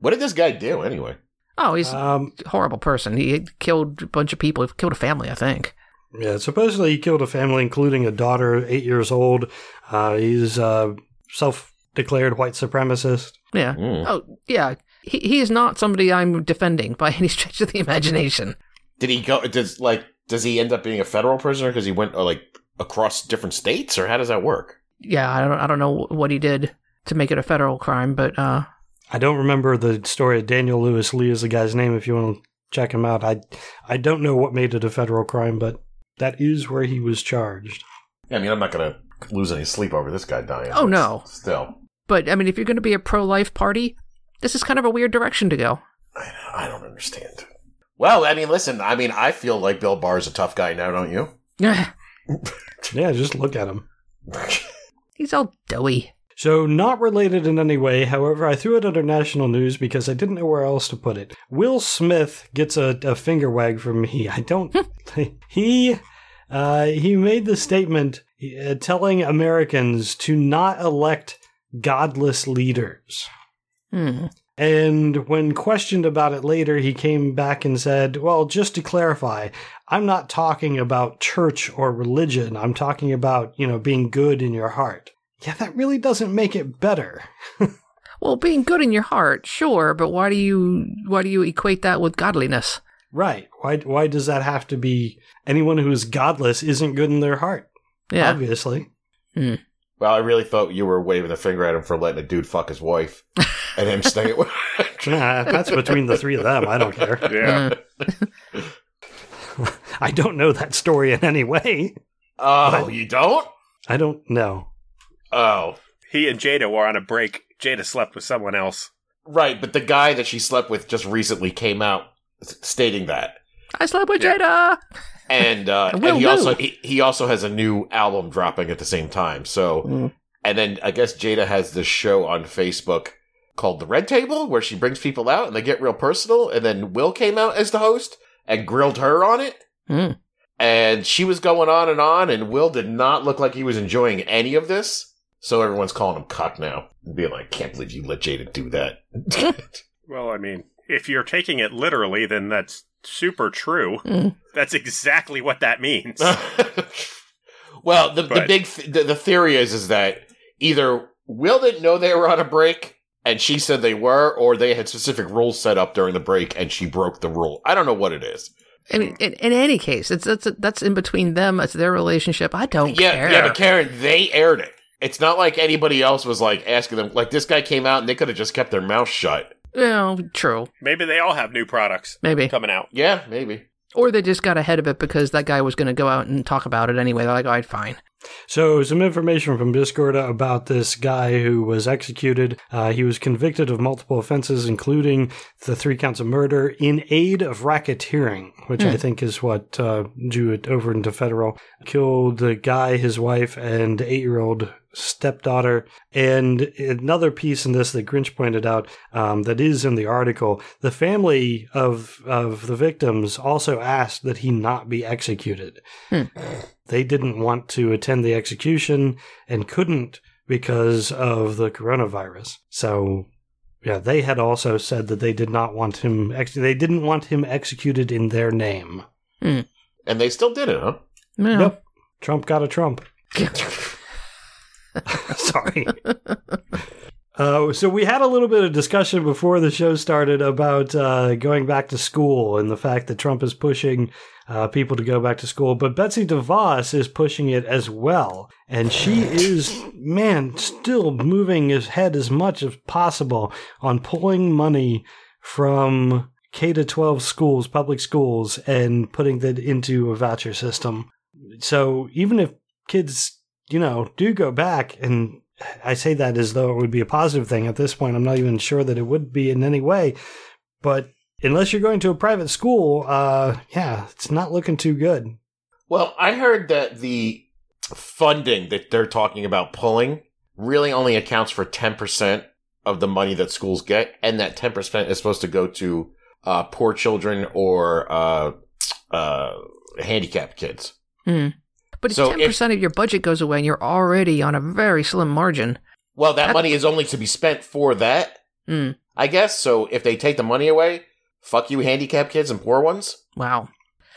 what did this guy do anyway? Oh, he's Um, a horrible person. He killed a bunch of people. He killed a family, I think. yeah, supposedly he killed a family, including a daughter, eight years old. Uh, he's uh, self-declared white supremacist. Yeah. Mm. Oh, yeah. He, he is not somebody I'm defending by any stretch of the imagination. Did he go? Does like does he end up being a federal prisoner because he went like across different states, or how does that work? Yeah, I don't, I don't know what he did to make it a federal crime, but uh, I don't remember the story of Daniel Lewis Lee is the guy's name. If you want to check him out, I I don't know what made it a federal crime, but that is where he was charged. Yeah, I mean, I'm not gonna lose any sleep over this guy dying. Oh, no. Still, but I mean, if you're going to be a pro-life party, this is kind of a weird direction to go. I, I don't understand. Well, I mean, listen. I mean, I feel like Bill Barr is a tough guy now, don't you? Yeah, just look at him. He's all doughy. So, not related in any way, however, I threw it under national news because I didn't know where else to put it. Will Smith gets a, a finger wag from me. I don't. he. Uh, he made the statement uh, telling Americans to not elect godless leaders. Hmm. And when questioned about it later, he came back and said, Well, just to clarify, I'm not talking about church or religion. I'm talking about, you know, being good in your heart. Yeah, that really doesn't make it better. Well, being good in your heart, sure, but why do you why do you equate that with godliness? Right. Why why does that have to be anyone who is godless isn't good in their heart? Yeah. Obviously. Hmm. Well, I really thought you were waving the finger at him for letting a dude fuck his wife, and him staying. away. Nah, that's between the three of them. I don't care. Yeah. Mm-hmm. I don't know that story in any way. oh, you don't? I don't know. Oh, He and Jada were on a break. Jada slept with someone else. right. But the guy that she slept with just recently came out stating that. I slept with Yeah. Jada. And uh, and he do. also he, he also has a new album dropping at the same time. So, Mm. and then I guess Jada has this show on Facebook called The Red Table, where she brings people out and they get real personal. And then Will came out as the host and grilled her on it, Hmm. and she was going on and on, and Will did not look like he was enjoying any of this. So everyone's calling him cuck now, and being like, "Can't believe you let Jada do that." Well, I mean, if you're taking it literally, then that's super true. Mm. That's exactly what that means. well, the, the big th- the, the theory is is that either Will didn't know they were on a break and she said they were, or they had specific rules set up during the break and she broke the rule. I don't know what it is. I mean, in, in any case, it's that's that's in between them. It's their relationship. I don't Yeah, care. yeah, but Karen, they aired it. It's not like anybody else was like asking them. Like this guy came out and they could have just kept their mouth shut. Well, true, Maybe they all have new products maybe, coming out. Yeah, maybe. or they just got ahead of it because that guy was going to go out and talk about it anyway. They're like, all right, fine. So, some information from Discord about this guy who was executed. Uh, he was convicted of multiple offenses, including the three counts of murder in aid of racketeering, which I think is what uh, drew it over into federal. Killed the guy, his wife, and eight year old stepdaughter. And another piece in this that Grinch pointed out um, that is in the article the family of, of the victims also asked that he not be executed they didn't want to attend the execution and couldn't because of the coronavirus. So, yeah, they had also said that they did not want him. Ex- they didn't want him executed in their name. And they still did it, huh? Well, Yep. Trump got a Trump. Sorry. Uh, so we had a little bit of discussion before the show started about uh, going back to school and the fact that Trump is pushing uh, people to go back to school, but Betsy DeVos is pushing it as well, and she is man still moving his head as much as possible on pulling money from K to twelve schools, public schools, and putting that into a voucher system. So even if kids, you know, do go back, and I say that as though it would be a positive thing. At this point, I'm not even sure that it would be in any way. But unless you're going to a private school, uh, yeah, it's not looking too good. Well, I heard that the funding that they're talking about pulling really only accounts for 10% of the money that schools get, and that 10% is supposed to go to uh, poor children or uh, uh, handicapped kids. Hmm. But if So ten percent of your budget goes away and you're already on a very slim margin, Well, that money is only to be spent for that, hmm, I guess. So if they take the money away, fuck you, handicapped kids and poor ones. wow.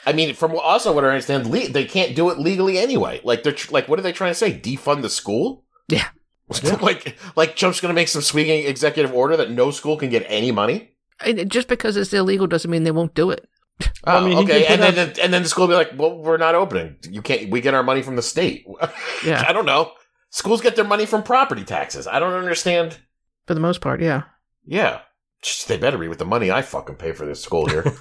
I mean, from also what I understand, le- they can't do it legally anyway. Like they're tr- like, what are they trying to say? Defund the school? Yeah. like, like Trump's going to make some sweeping executive order that no school can get any money. And just because it's illegal doesn't mean they won't do it. Oh, I ah, mean, okay, could and put then and then the school will be like, well, we're not opening. You can't. We get our money from the state. Yeah. I don't know. Schools get their money from property taxes. I don't understand. For the most part, yeah. Yeah, they better be with the money I fucking pay for this school here.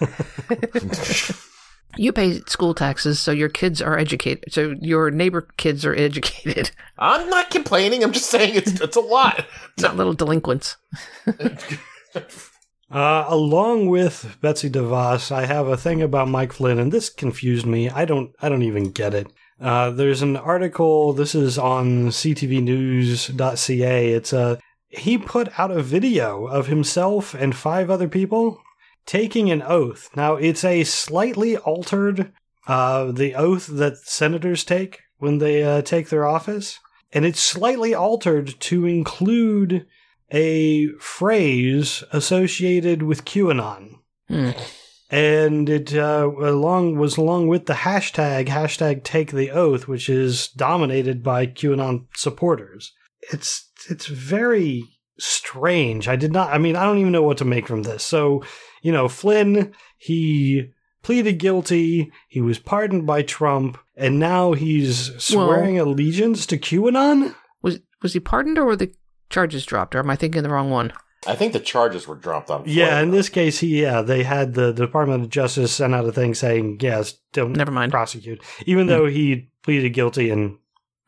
You pay school taxes, so your kids are educated. So your neighbor kids are educated, I'm not complaining. I'm just saying it's it's a lot. It's not little delinquents. Uh, along with Betsy DeVos, I have a thing about Mike Flynn, and this confused me. I don't, I don't even get it. Uh, there's an article. This is on ctvnews.ca. It's a he put out a video of himself and five other people taking an oath. Now it's a slightly altered uh, the oath that senators take when they uh, take their office, and it's slightly altered to include a phrase associated with QAnon. Hmm. And it uh, along was along with the hashtag hashtag Take the Oath, which is dominated by QAnon supporters. It's it's very strange. I did not. I mean, I don't even know what to make from this. So, you know, Flynn he pleaded guilty. He was pardoned by Trump, and now he's swearing allegiance to QAnon. Was was he pardoned or were the charges dropped? Or am I thinking the wrong one? I think the charges were dropped on. Yeah, Flynn. in this case, he yeah, they had the Department of Justice send out a thing saying yes, don't Never mind. prosecute, even though he pleaded guilty and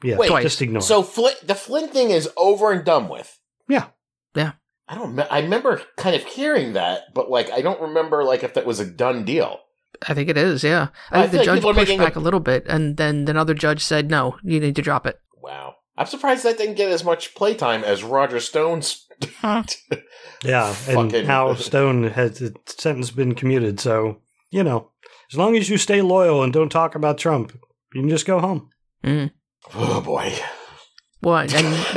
yeah, Wait, just ignore. So Flynn, the Flynn thing is over and done with. Yeah. Yeah. I don't. I remember kind of hearing that, but like I don't remember like if that was a done deal. I think it is. Yeah, I I think feel the like judge people pushed back a- a little bit, and then another judge said, "No, you need to drop it." Wow, I'm surprised that didn't get as much playtime as Roger Stone's. yeah, and fucking- now Stone has the sentence been commuted. So you know, as long as you stay loyal and don't talk about Trump, you can just go home. Mm. oh boy. Well, and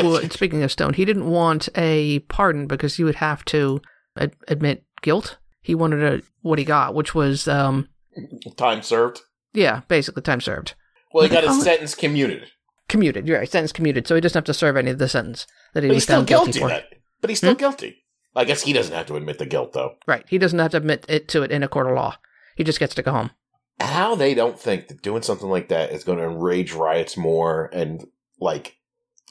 well, speaking of Stone, he didn't want a pardon because he would have to ad- admit guilt. He wanted a, what he got, which was, um, Time served. yeah, basically time served, Well, he got his hell? sentence commuted, commuted. You're right, sentence commuted, so he doesn't have to serve any of the sentence that he but was he's still found guilty, guilty. for. Then. But he's still Hmm? guilty. I guess he doesn't have to admit the guilt though. Right, he doesn't have to admit it to it in a court of law. He just gets to go home. How they don't think that doing something like that is going to enrage riots more and like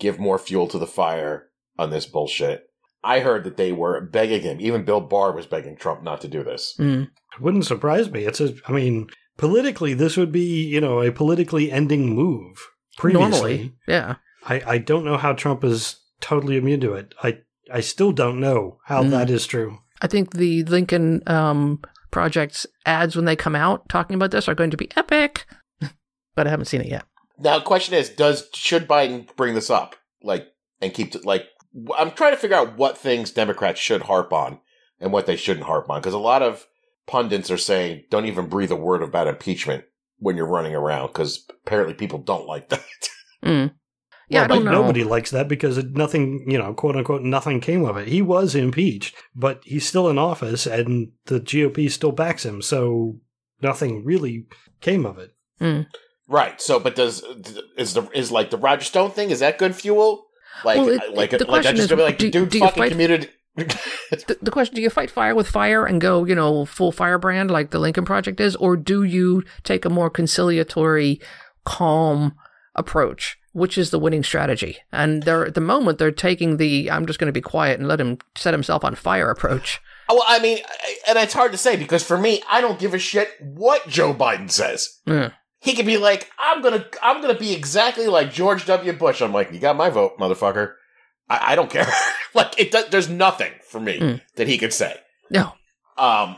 give more fuel to the fire on this bullshit. I heard that they were begging him. Even Bill Barr was begging Trump not to do this. Mm. Wouldn't surprise me. It's a, I mean, politically, this would be you know a politically ending move. Previously, Normally, yeah. I, I don't know how Trump is totally immune to it. I I still don't know how Mm. that is true. I think the Lincoln um, Project's ads when they come out talking about this are going to be epic, but I haven't seen it yet. Now, the question is, does should Biden bring this up, like, and keep it like? I'm trying to figure out what things Democrats should harp on and what they shouldn't harp on, because a lot of pundits are saying don't even breathe a word about impeachment when you're running around, because apparently people don't like that. Mm. Yeah, Well, I don't but know. Nobody likes that because nothing, you know, quote unquote, nothing came of it. He was impeached, but he's still in office, and the GOP still backs him. So nothing really came of it. Mm. right. So, but does is the is like the Roger Stone thing? Is that good fuel? Like, Well, it- like, the like, I just is, gonna be like, do- dude, do fucking fight- commuted. The, the question do you fight fire with fire and go you know full firebrand like the lincoln project is or do you take a more conciliatory calm approach which is the winning strategy and they're at the moment they're taking the i'm just going to be quiet and let him set himself on fire approach well, I mean, and it's hard to say because for me, I don't give a shit what Joe Biden says. Mm. he could be like, I'm gonna, I'm gonna be exactly like George W. Bush. I'm like, you got my vote, motherfucker. I, I don't care. like, it does, there's nothing for me Mm. that he could say. No. Um,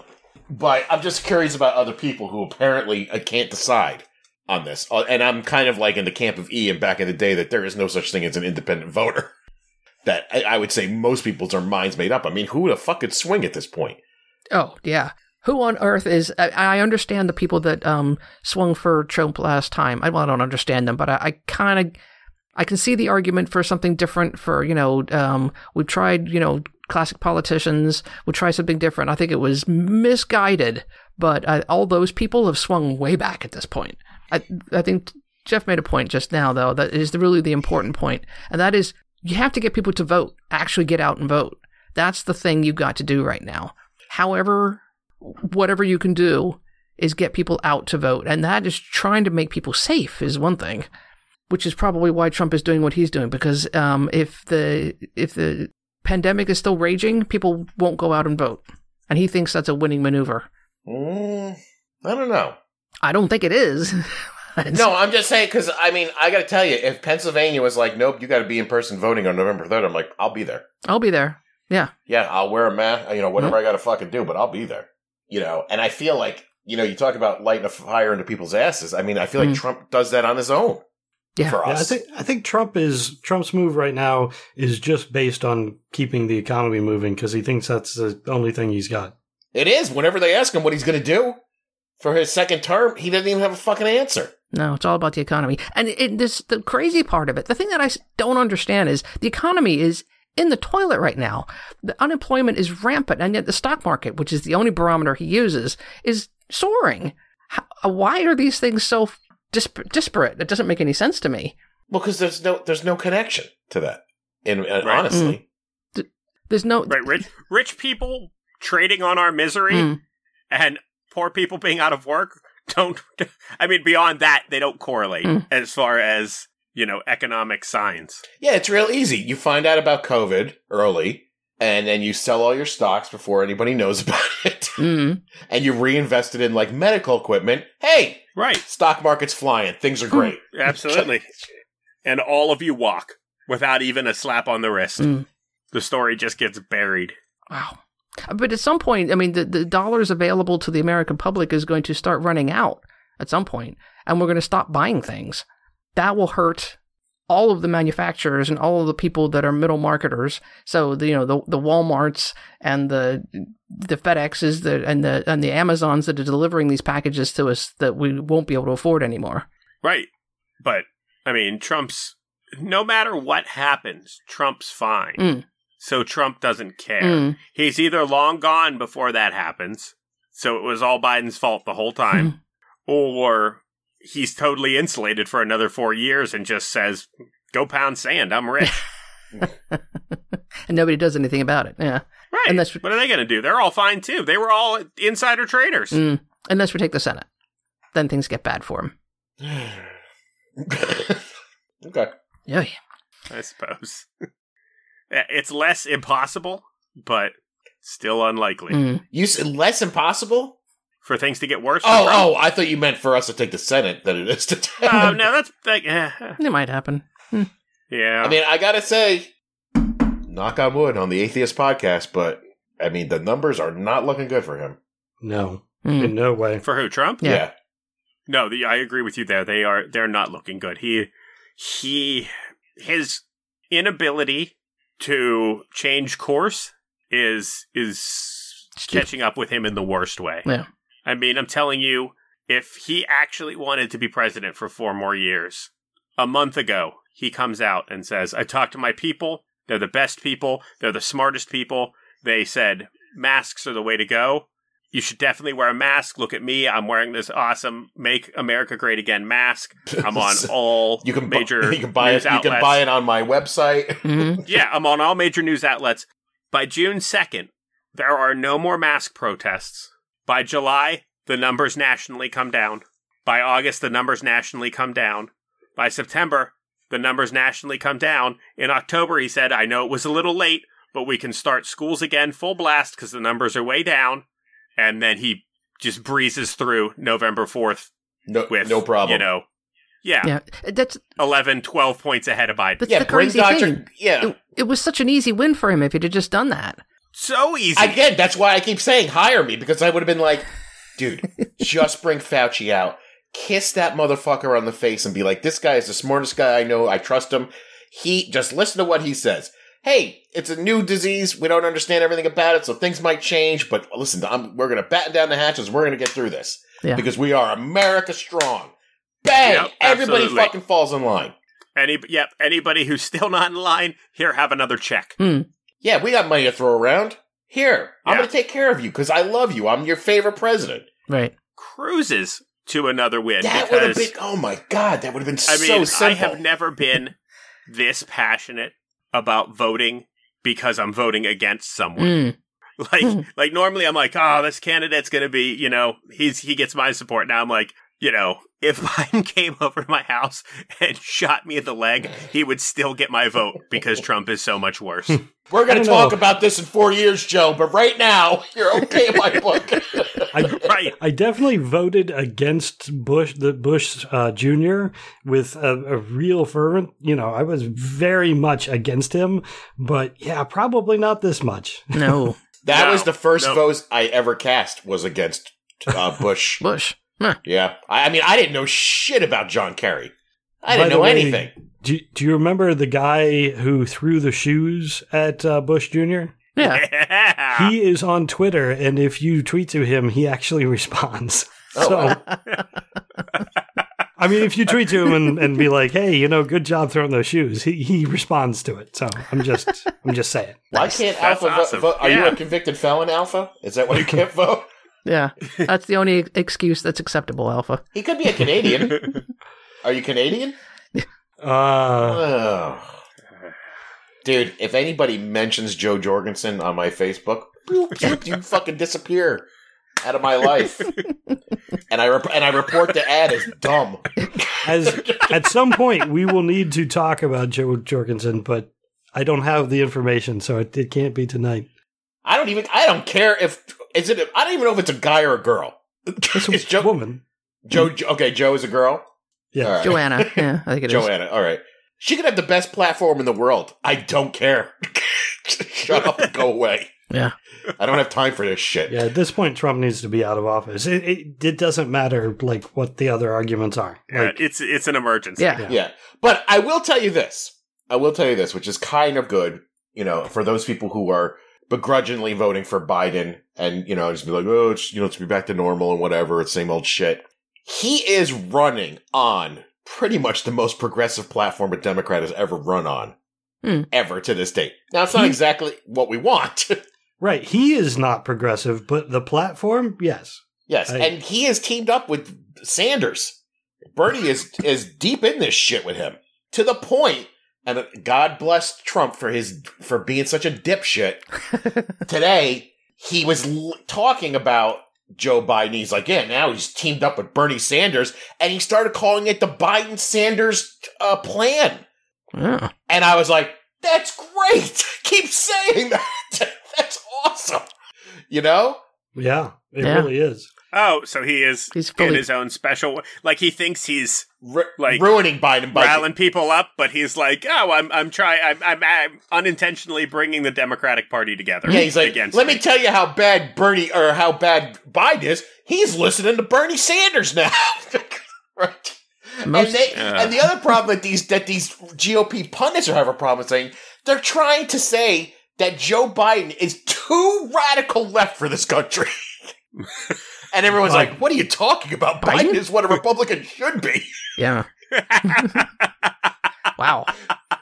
but I'm just curious about other people who apparently uh, can't decide on this. Uh, and I'm kind of like in the camp of Ian back in the day that there is no such thing as an independent voter. That I, I would say most people's are minds made up. I mean, who the fuck could swing at this point? Oh, yeah. Who on earth is? I, I understand the people that um swung for Trump last time. I, well, I don't understand them, but I, I kind of I can see the argument for something different. For you know, um, we've tried you know classic politicians. We try something different. I think it was misguided, but uh, all those people have swung way back at this point. I I think Jeff made a point just now, though, that is really the important point, and that is you have to get people to vote. Actually, get out and vote. That's the thing you've got to do right now. However, whatever you can do is get people out to vote, and that is trying to make people safe is one thing, which is probably why Trump is doing what he's doing. Because um, if the if the pandemic is still raging, people won't go out and vote, and he thinks that's a winning maneuver. Mm, I don't know. I don't think it is. No, I'm just saying because I mean I got to tell you, if Pennsylvania was like, nope, you got to be in person voting on November third, I'm like, I'll be there. I'll be there. Yeah, Yeah, I'll wear a mask, you know, whatever I got to fucking do, but I'll be there. You know, and I feel like you know, you talk about lighting a fire into people's asses. I mean, I feel like Mm. Trump does that on his own Yeah. for Yeah, I us. think I think Trump is Trump's move right now is just based on keeping the economy moving because he thinks that's the only thing he's got. it is. Whenever they ask him what he's going to do for his second term, he doesn't even have a fucking answer. No, it's all about the economy. And it, this the crazy part of it, the thing that I don't understand is the economy is in the toilet right now. The unemployment is rampant, and yet the stock market, which is the only barometer he uses, is soaring. How, why are these things so disp- disparate? It doesn't make any sense to me. Well, because there's no there's no connection to that. And, and Right. honestly, There's no Right, rich rich people trading on our misery Mm. and poor people being out of work don't I mean beyond that they don't correlate Mm. as far as, you know, economic signs. yeah, it's real easy. You find out about COVID early, and then you sell all your stocks before anybody knows about it, Mm. and you reinvest it in like medical equipment. Hey, Right. stock market's flying. Things are great. Absolutely. and all of you walk without even a slap on the wrist. Mm. The story just gets buried. Wow. But at some point, I mean, the, the dollars available to the American public is going to start running out at some point, and we're going to stop buying things. That will hurt all of the manufacturers and all of the people that are middle marketers. So the you know the the WalMarts and the the FedExes that and the and the Amazons that are delivering these packages to us that we won't be able to afford anymore. Right. But I mean, Trump's no matter what happens, Trump's fine. Mm. So Trump doesn't care. Mm. He's either long gone before that happens, so it was all Biden's fault the whole time, or he's totally insulated for another four years and just says, "Go pound sand, I'm rich." and nobody does anything about it. Yeah, right. And that's- what are they going to do? They're all fine too. They were all insider traders. mm. unless we take the Senate, then things get bad for him. okay. Yeah. I suppose. it's less impossible, but still unlikely Mm. You said less impossible? For things to get worse. Oh, oh, I thought you meant for us to take the Senate than it is to take. Oh no, that's like, eh, It might happen. yeah. I mean, I gotta say, knock on wood on the Atheist podcast, but I mean, the numbers are not looking good for him. No, Mm. in no way. for who? Trump? Yeah. No, the, I agree with you there. They are they're not looking good. He he his inability to change course is is catching up with him in the worst way. Yeah. I mean, I'm telling you, if he actually wanted to be president for four more years, a month ago, he comes out and says, I talked to my people. They're the best people. They're the smartest people. They said masks are the way to go. You should definitely wear a mask. Look at me. I'm wearing this awesome Make America Great Again mask. I'm on all you can bu- major you can buy news it. You can buy it on my website. Mhm. yeah, I'm on all major news outlets. By June 2nd, there are no more mask protests. By July, the numbers nationally come down. By August, the numbers nationally come down. By September, the numbers nationally come down. In October, he said, I know it was a little late, but we can start schools again full blast because the numbers are way down. And then he just breezes through November 4th No, with no problem. You know, yeah, Yeah, that's 11, 12 points ahead of Biden. that's yeah, the bring crazy Doctor. thing. Yeah, It, it was such an easy win for him if he'd have just done that. So easy. Again, that's why I keep saying hire me because I would have been like, dude, just bring Fauci out, kiss that motherfucker on the face, and be like, this guy is the smartest guy I know. I trust him. He just listen to what he says. Hey, it's a new disease. We don't understand everything about it, so things might change. But listen, I'm, we're going to batten down the hatches. We're going to get through this Yeah. because we are America strong. Bang! Yep, Everybody absolutely. fucking falls in line. Any, yep, anybody who's still not in line, here, have another check. Hmm. Yeah, we got money to throw around. Here, I'm going to take care of you because I love you. I'm your favorite president. Right. Cruises to another win That would have been. Oh my god, that would have been I so mean, simple. I have never been this passionate about voting because I'm voting against someone. Mm. Like, like normally I'm like, oh, this candidate's gonna be, you know, he's he gets my support. Now I'm like, you know, if Biden came over to my house and shot me in the leg, he would still get my vote because Trump is so much worse. We're going to talk know. about this in four years, Joe. But right now, you're okay in my book. I, right? I definitely voted against Bush, the Bush uh, Jr. with a, a real fervent. You know, I was very much against him, but yeah, probably not this much. No. that No, was the first no. vote I ever cast was against uh, Bush. Bush. Huh. yeah, I, I mean, I didn't know shit about John Kerry. I didn't know way, anything. Do, do you remember the guy who threw the shoes at uh, Bush Jr.? Yeah. He is on Twitter, and if you tweet to him, he actually responds. Oh, so, wow. I mean, if you tweet to him and, and be like, "Hey, you know, good job throwing those shoes," he, he responds to it. So I'm just I'm just saying. Why Nice. can't That's Alpha awesome. vote? Are you a convicted felon, Alpha? Is that why you can't vote? Yeah. That's the only excuse that's acceptable, Alpha. He could be a Canadian. Are you Canadian? Uh. Dude, if anybody mentions Jo Jorgensen on my Facebook, bloop, you fucking disappear out of my life. and I rep- and I report the ad as dumb. as at some point we will need to talk about Jo Jorgensen, but I don't have the information, so it, it can't be tonight. I don't even I don't care if is it a, I don't even know if it's a guy or a girl. It's a Is Joe woman. Joe okay, Joe is a girl? Yeah. All right. Joanna. Yeah, I think it is. Joanna, all right. She could have the best platform in the world. I don't care. Shut up and go away. Yeah. I don't have time for this shit. Yeah, at this point, Trump needs to be out of office. It, it, it doesn't matter like what the other arguments are. Yeah, it's it's an emergency. Yeah. Yeah. Yeah. But I will tell you this. I will tell you this, which is kind of good, you know, for those people who are begrudgingly voting for Biden and, you know, just be like, oh, it's, you know, it's be back to normal and whatever. It's same old shit. He is running on pretty much the most progressive platform a Democrat has ever run on. Hmm. Ever to this date. Now, it's not He- exactly what we want. right, he is not progressive, but the platform, yes. yes. I- and he has teamed up with Sanders. Bernie is, is deep in this shit with him to the point and God bless Trump for his for being such a dipshit. Today he was l- talking about Joe Biden. He's like, yeah, now he's teamed up with Bernie Sanders, and he started calling it the Biden Sanders uh, plan. Yeah. And I was like, that's great. Keep saying that. that's awesome. You know? Yeah, it Yeah. really is. Oh, so he is He's in his own special. Like he thinks he's Ru- Like, ruining Biden by riling people up, but he's like, oh, I'm I'm trying. I'm, I'm I'm unintentionally bringing the Democratic Party together. Yeah, he's like, let me tell you how bad Bernie or how bad Biden is. He's listening to Bernie Sanders now, right? Most- and they, Yeah. and the other problem that these that these GOP pundits are having a problem saying they're trying to say that Joe Biden is too radical left for this country. and everyone's Like- like, "What are you talking about? Biden, Biden? is what a Republican should be." Yeah. wow.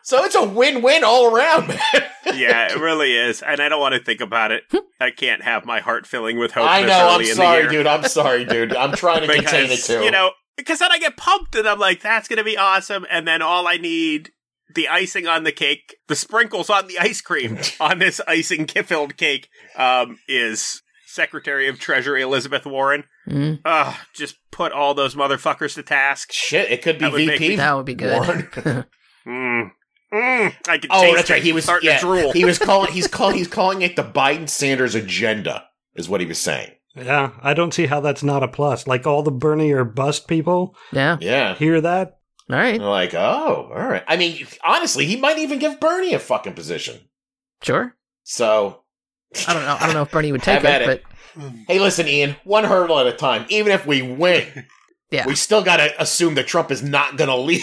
So it's a win-win all around, man. yeah, it really is, and I don't want to think about it. I can't have my heart filling with hope. I this know. I'm in sorry, dude. I'm sorry, dude. I'm trying to contain it because too. you know because then I get pumped and I'm like, that's gonna be awesome, and then all I need. The icing on the cake, the sprinkles on the ice cream on this icing filled cake, um, is Secretary of Treasury Elizabeth Warren. Mm, Ugh, just put all those motherfuckers to task. Shit, it could be That VP. me- that would be Warren. good. Mm. Mm. I could Oh, taste that's right. He was starting yeah, drool. He was calling. He's calling. He's calling it the Biden Sanders agenda. Is what he was saying. Yeah, I don't see how that's not a plus. Like all the Bernie or bust people Yeah. Yeah. hear that. All right. They're like, oh, all right. I mean, honestly, he might even give Bernie a fucking position. Sure. So, I don't know. I don't know if Bernie would take Have it, it. but hey, listen, Ian, one hurdle at a time. Even if we win, Yeah. we still got to assume that Trump is not going to leave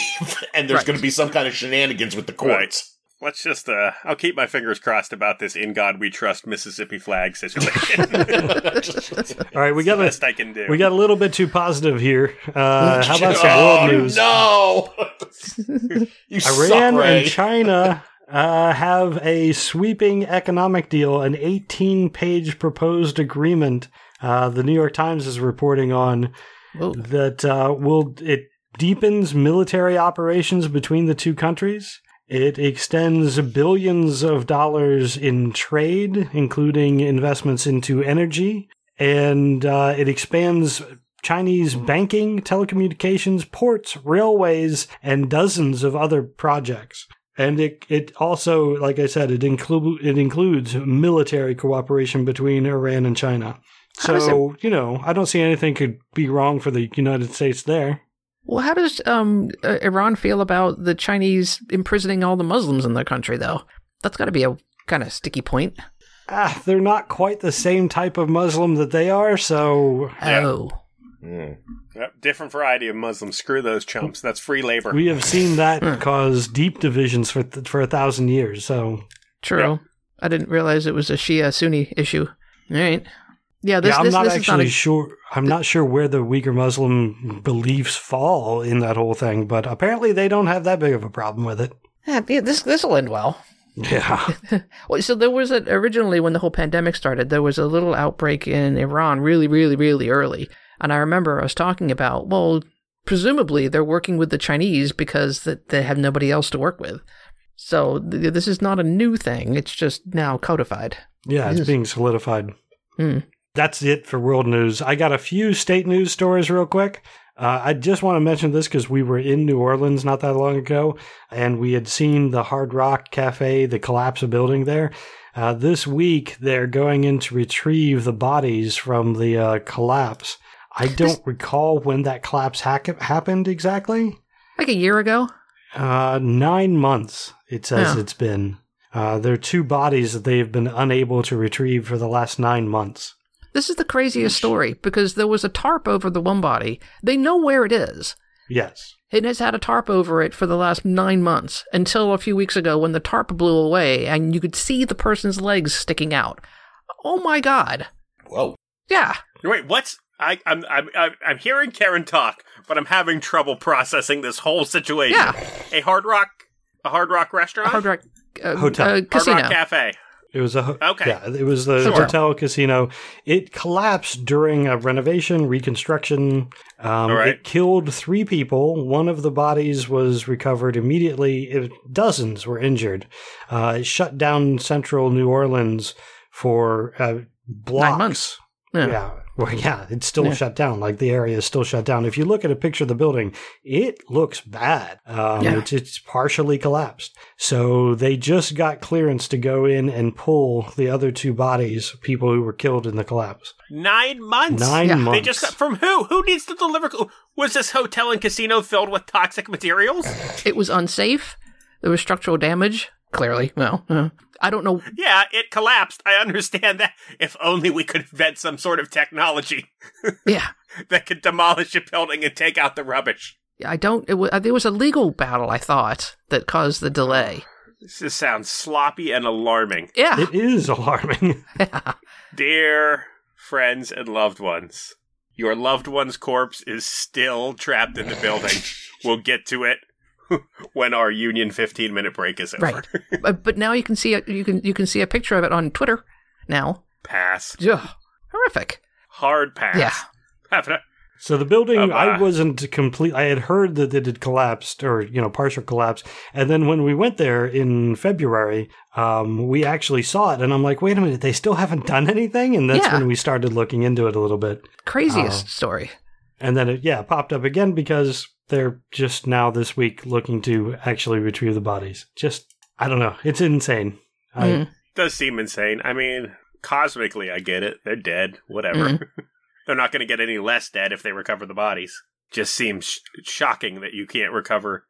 and there's Right. going to be some kind of shenanigans with the courts. Let's just, uh, I'll keep my fingers crossed about this In God We Trust Mississippi flag situation. All right, we got a Best I can do. we got a little bit too positive here. Uh, how about some oh, world news? no! you suck, Iran Ray. and China uh, have a sweeping economic deal, an 18 page proposed agreement. Uh, the New York Times is reporting on Whoa. that uh, will it deepens military operations between the two countries. It extends billions of dollars in trade, including investments into energy, and uh, it expands Chinese banking, telecommunications, ports, railways, and dozens of other projects. And it it also, like I said, it include it includes military cooperation between Iran and China. How So you know, I don't see anything could be wrong for the United States there. well, how does um uh, Iran feel about the Chinese imprisoning all the Muslims in their country, though? That's got to be a kind of sticky point. Ah, they're not quite the same type of Muslim that they are, so. Oh, Mm. Yep, different variety of Muslims. Screw those chumps. That's free labor. we have seen that Hmm. cause deep divisions for th- for a thousand years. So true. Yeah. I didn't realize it was a Shia Sunni issue. All right. Yeah, this yeah, I'm this, not this is actually not a, sure. I'm not sure where the Uyghur Muslim beliefs fall in that whole thing, but apparently they don't have that big of a problem with it. yeah, yeah, this this will end well. Yeah, Well, so there was a, originally when the whole pandemic started, there was a little outbreak in Iran really, really, really early. And I remember I was talking about, well, presumably they're working with the Chinese because that they have nobody else to work with. So th- this is not a new thing. It's just now codified. yeah, it's Yes. being solidified. Hmm. That's it for world news. I got a few state news stories real quick. Uh, I just want to mention this because we were in New Orleans not that long ago, and we had seen the Hard Rock Cafe, the collapse of building there. Uh, this week, they're going in to retrieve the bodies from the uh, collapse. I don't recall when that collapse hack- happened exactly. Like a year ago? Uh, nine months, it says Yeah. it's been. Uh, there are two bodies that they've been unable to retrieve for the last nine months. This is the craziest story because there was a tarp over the one body. They know where it is. Yes. It has had a tarp over it for the last nine months until a few weeks ago when the tarp blew away and you could see the person's legs sticking out. Oh my god. Whoa. Yeah. Wait, what's I, I'm, I'm I'm I'm hearing Karen talk, but I'm having trouble processing this whole situation. Yeah. A Hard Rock, a Hard Rock restaurant, Hard Rock uh, Hotel. uh, Hard Casino. Rock Cafe. It was a ho- Okay. Yeah, it was the Hotel. hotel casino. It collapsed during a renovation, reconstruction. Um, All right. It killed three people. One of the bodies was recovered immediately. It, dozens were injured. Uh, it shut down central New Orleans for uh, blocks. months. Yeah. Yeah. Well, yeah, it's still Yeah. shut down. Like the area is still shut down. If you look at a picture of the building, it looks bad. Um, Yeah. it's, it's partially collapsed. So they just got clearance to go in and pull the other two bodies, people who were killed in the collapse. Nine months. Nine Yeah. Months. They just got from who? Who needs to deliver? Was this hotel and casino filled with toxic materials? It was unsafe. There was structural damage. Clearly. Well, uh, I don't know. Yeah, it collapsed. I understand that. If only we could invent some sort of technology Yeah. that could demolish a building and take out the rubbish. Yeah, I don't. It was, there was a legal battle, I thought, that caused the delay. This just sounds sloppy and alarming. Yeah. It is alarming. Dear friends and loved ones, your loved one's corpse is still trapped in the building. We'll get to it when our Union 15 minute break is over. Right. but, but now you can see a, you can you can see a picture of it on Twitter now. Pass. Ugh, horrific. Hard pass. Yeah. Have a- So the building, Um, I uh, wasn't complete. I had heard that it had collapsed, or you know, partial collapse. And then when we went there in February, um, we actually saw it, and I'm like, wait a minute, they still haven't done anything. And that's Yeah. when we started looking into it a little bit. Craziest Oh. story. And then it, yeah, popped up again because they're just now this week looking to actually retrieve the bodies. Just, I don't know, it's insane. I, Mhm. does seem insane. I mean, cosmically, I get it. They're dead. Whatever. They're not going to get any less dead if they recover the bodies. Just seems sh- shocking that you can't recover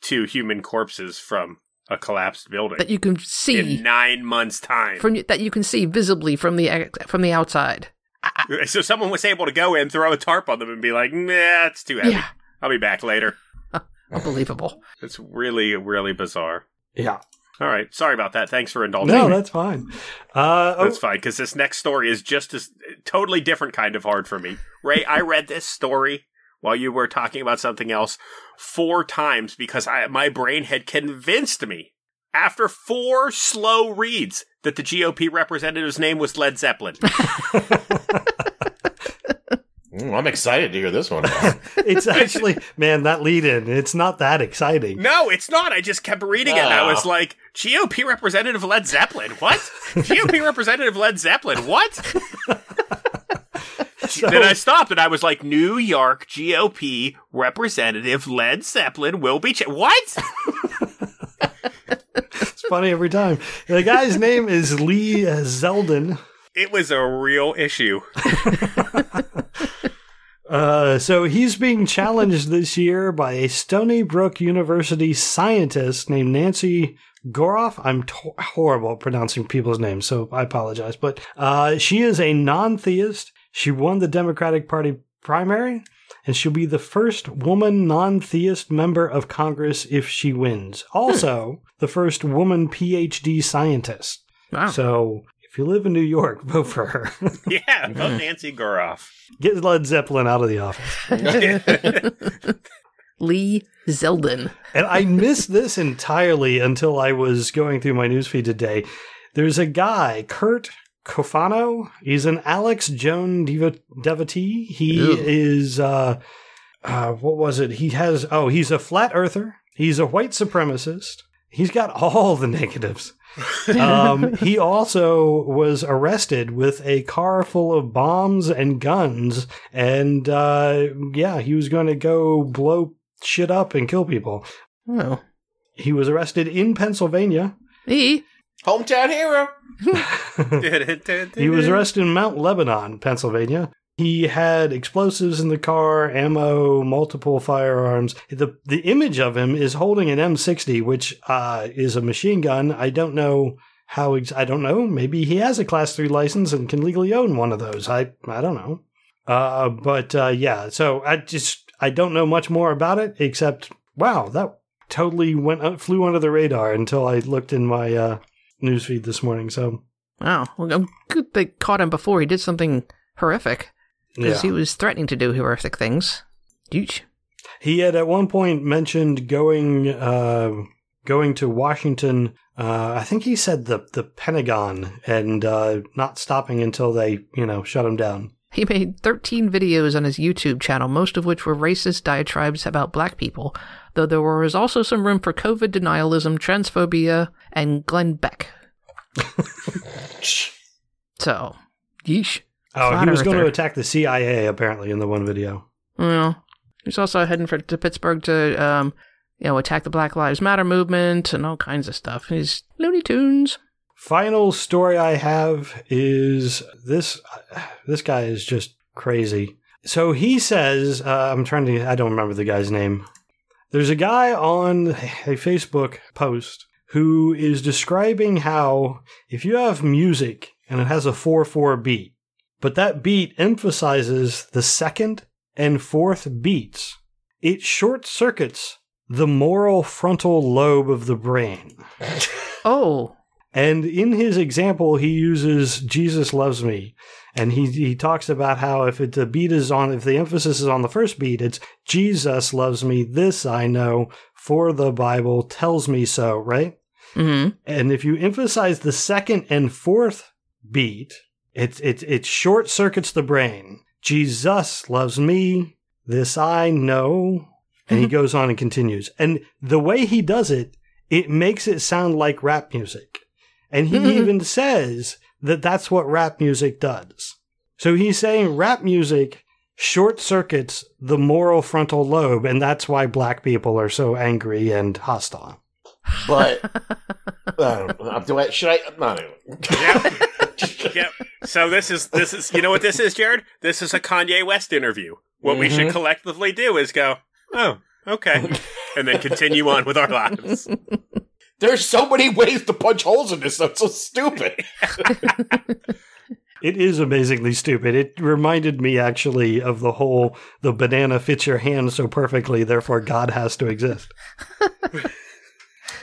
two human corpses from a collapsed building That you can see in nine months' time. from that you can see visibly from the from the outside. so someone was able to go in, throw a tarp on them, and be like, "Nah, it's too heavy. Yeah, I'll be back later." unbelievable. It's really, really bizarre. Yeah. All right, sorry about that. Thanks for indulging. No, me. that's fine. Uh, oh, That's fine because this next story is just a totally different kind of hard for me. Ray, I read this story while you were talking about something else four times because I, my brain had convinced me after four slow reads that the GOP representative's name was Led Zeppelin. Mm, I'm excited to hear this one. it's actually, man, that lead in, it's not that exciting. no, it's not. I just kept reading it and I was like, GOP representative Led Zeppelin? What? GOP representative Led Zeppelin? What? So- then I stopped and I was like, New York GOP representative Led Zeppelin will be. Ch- what? It's funny every time. The guy's name is Lee Zeldin. It was a real issue. Uh, so he's being challenged this year by a Stony Brook University scientist named Nancy Goroff. I'm to- horrible at pronouncing people's names, so I apologize. But uh, she is a non theist. She won the Democratic Party primary, and she'll be the first woman non theist member of Congress if she wins. Also, the first woman PhD scientist. Wow. So if you live in New York, vote for her. Yeah, vote Nancy Goroff. Get Led Zeppelin out of the office. Lee Zeldin. And I missed this entirely until I was going through my newsfeed today. There's a guy, Kurt Cofano. He's an Alex Jones devo- devotee. He Ew. is, uh, uh, what was it? He has, oh, he's a flat earther. He's a white supremacist. He's got all the negatives. Um, he also was arrested with a car full of bombs and guns. And, uh, yeah, he was going to go blow shit up and kill people. Oh. He was arrested in Pennsylvania. He. Hometown hero. He was arrested in Mount Lebanon, Pennsylvania. He had explosives in the car, ammo, multiple firearms. The the image of him is holding an M60, which uh, is a machine gun. I don't know how. Ex- I don't know. Maybe he has a Class Three license and can legally own one of those. I I don't know. Uh, but uh, yeah, so I just I don't know much more about it except wow, that totally went uh, flew under the radar until I looked in my uh, newsfeed this morning. So Wow. Well, good they caught him before he did something horrific. Because yeah. he was threatening to do horrific things. Douche. He had at one point mentioned going uh, going to Washington. Uh, I think he said the the Pentagon and uh, not stopping until they you know shut him down. He made 13 videos on his YouTube channel, most of which were racist diatribes about black people, though there was also some room for COVID denialism, transphobia, and Glenn Beck. So, yeesh. Oh, he was going to attack the CIA apparently in the one video. Well, he's also heading for to Pittsburgh to, um, you know, attack the Black Lives Matter movement and all kinds of stuff. He's Looney Tunes. Final story I have is this. This guy is just crazy. So he says, uh, I'm trying to. I don't remember the guy's name. There's a guy on a Facebook post who is describing how if you have music and it has a 4 4 beat, but that beat emphasizes the second and fourth beats, it short circuits the moral frontal lobe of the brain. Oh, And in his example, he uses Jesus loves me. And he, he talks about how if it, the beat is on, if the emphasis is on the first beat, it's Jesus loves me. This I know, for the Bible tells me so, right? hmm And if you emphasize the second and fourth beat, it, it, it short circuits the brain. Jesus loves me. This I know. And he goes on and continues. And the way he does it, it makes it sound like rap music. And he even says that that's what rap music does. So he's saying rap music short circuits the moral frontal lobe, and that's why black people are so angry and hostile. But I don't know. Do I, should I? Not anyway. Yep. yep. So this is this is you know what this is, Jared? This is a Kanye West interview. What we should mm-hmm. collectively do is go, oh, okay, and then continue on with our lives. There's so many ways to punch holes in this. That's so stupid. It is amazingly stupid. It reminded me actually of the whole the banana fits your hand so perfectly, therefore God has to exist.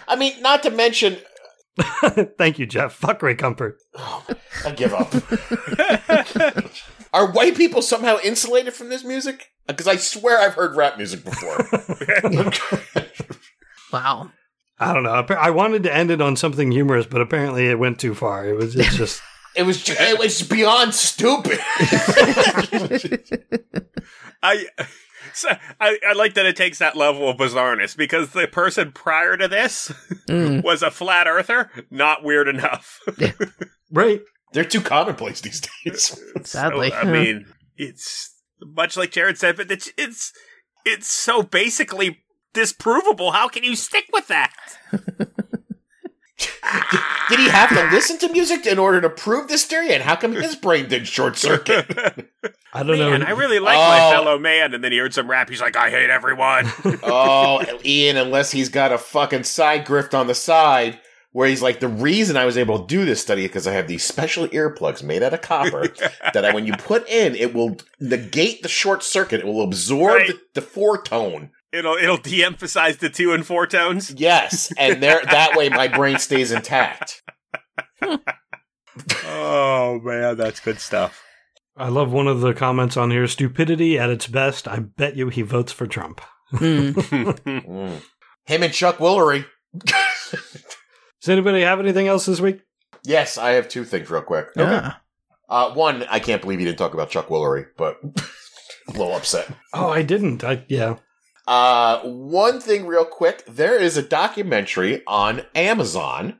I mean, not to mention, Thank you, Jeff. Fuck Ray Comfort. I give up. Are white people somehow insulated from this music? Uh, because I swear I've heard rap music before. Wow. I don't know. I wanted to end it on something humorous, but apparently it went too far. It was it's just It was it was beyond stupid. I. So I, I like that it takes that level of bizarreness because the person prior to this Mm. was a flat earther. Not weird enough. right. They're too commonplace these days. Sadly. So, I mean, it's much like Jared said, but it's it's it's so basically disprovable. How can you stick with that? Did he have to listen to music in order to prove this theory? And how come his brain did short circuit? I don't man, know. I really like my Oh. fellow man, and then he heard some rap. He's like, I hate everyone. oh, Ian, unless he's got a fucking side grift on the side where he's like, the reason I was able to do this study is because I have these special earplugs made out of copper that I, when you put in, it will negate the short circuit. It will absorb Right. the, the four tone. It'll it'll de-emphasize the two and four tones. Yes, and there that way my brain stays intact. Oh man, that's good stuff. I love one of the comments on here. Stupidity at its best. I bet you he votes for Trump. Mm. Mm. Him and Chuck Woolery. Does anybody have anything else this week? yes, I have two things real quick. Yeah. Uh, one, I can't believe you didn't talk about Chuck Woolery, but a little upset. Oh, I didn't. I yeah. Uh, one thing real quick. There is a documentary on Amazon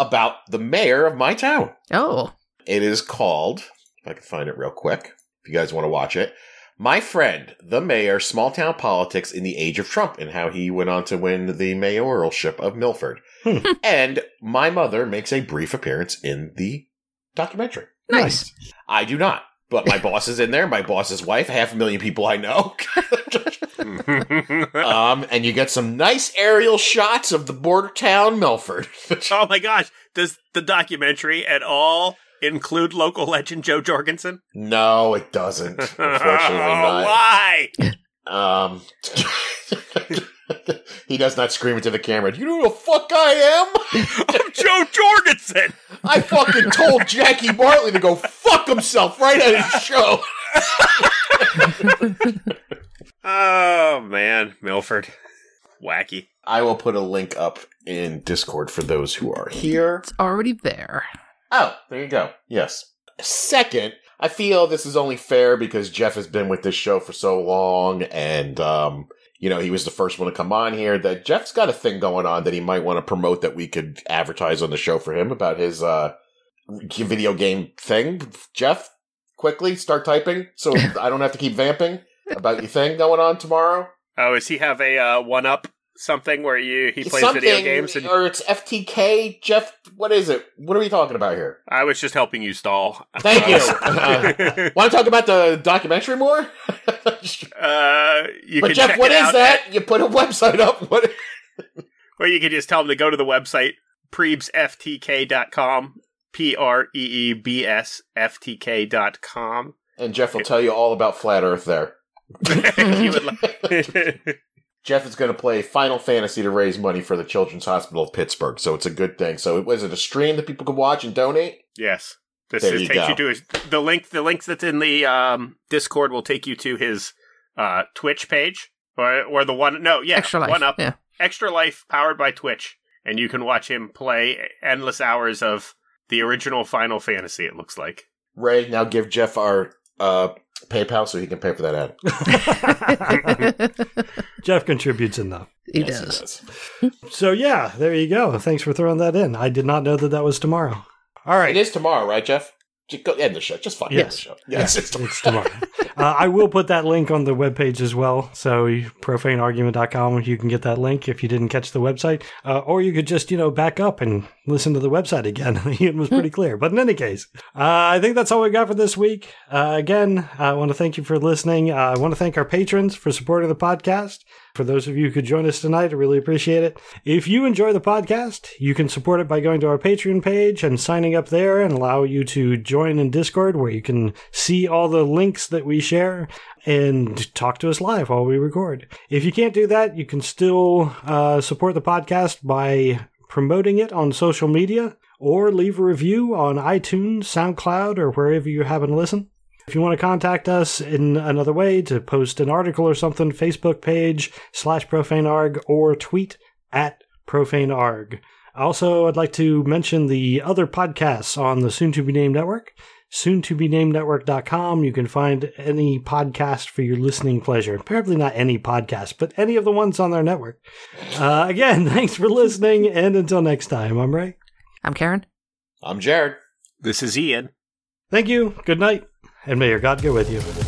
about the mayor of my town. Oh. It is called, if I can find it real quick, if you guys want to watch it. My friend, the mayor, small town politics in the age of Trump and how he went on to win the mayoralship of Milford. Hmm. and my mother makes a brief appearance in the documentary. Nice. I do not. But my boss is in there, my boss's wife, half a million people I know. um, and you get some nice aerial shots of the border town, Milford. oh my gosh, does the documentary at all include local legend Joe Jorgensen? no, it doesn't. Unfortunately not. Why? Um, he does not scream into the camera. Do you know who the fuck I am? I'm Joe Jorgensen. I fucking told Jackie Bartley to go fuck himself right at his show. Oh man, Milford, wacky. I will put a link up in Discord for those who are here. It's already there. Oh, there you go. Yes. Second, I feel this is only fair because Jeff has been with this show for so long and, um, you know, he was the first one to come on here that Jeff's got a thing going on that he might want to promote that we could advertise on the show for him about his, uh, video game thing. Jeff, quickly start typing so I don't have to keep vamping about your thing going on tomorrow. Oh, does he have a uh, one up something where you he plays video games? And or it's FTK. Jeff, what is it? What are we talking about here? I was just helping you stall. Thank you. Uh, Want to talk about the documentary more? Uh, you but Jeff, what is that? You put a website up. What? Or you can just tell them to go to the website preebsftk.com. P R E E B S F T K dot com. And Jeff will tell you all about flat Earth there. You would like- Jeff is going to play Final Fantasy to raise money for the Children's Hospital of Pittsburgh, so it's a good thing. So, was it a stream that people can watch and donate? yes. This There is, you takes go. you to his the link the links that's in the um, Discord will take you to his uh, Twitch page. Or or the one no, yeah. Extra life. One up. Yeah. Extra Life powered by Twitch. And you can watch him play endless hours of the original Final Fantasy, it looks like. Ray, now give Jeff our uh, PayPal so he can pay for that ad. Jeff contributes enough. he Yes, does. So yeah, there you go. Thanks for throwing that in. I did not know that that was tomorrow. All right, it is tomorrow, right, Jeff? Just go end the show. Just fucking Yes. end the show. Yes, it's It's tomorrow. uh, I will put that link on the webpage as well. So profaneargument.com, you can get that link if you didn't catch the website. Uh, or you could just, you know, back up and listen to the website again. it was pretty clear. But in any case, uh, I think that's all we got for this week. Uh, again, I want to thank you for listening. Uh, I want to thank our patrons for supporting the podcast. For those of you who could join us tonight, I really appreciate it. If you enjoy the podcast, you can support it by going to our Patreon page and signing up there and allow you to join in Discord where you can see all the links that we share and talk to us live while we record. If you can't do that, you can still uh, support the podcast by promoting it on social media or leave a review on iTunes, SoundCloud, or wherever you happen to listen. If you want to contact us in another way to post an article or something, Facebook page slash profanearg or tweet at profanearg. Also, I'd like to mention the other podcasts on the soon to be named network. Soon to be named network.com. You can find any podcast for your listening pleasure. Probably not any podcast, but any of the ones on their network. Uh, again, thanks for listening, and until next time, I'm Ray. I'm Karen. I'm Jared. This is Ian. Thank you, good night, and may your God go with you.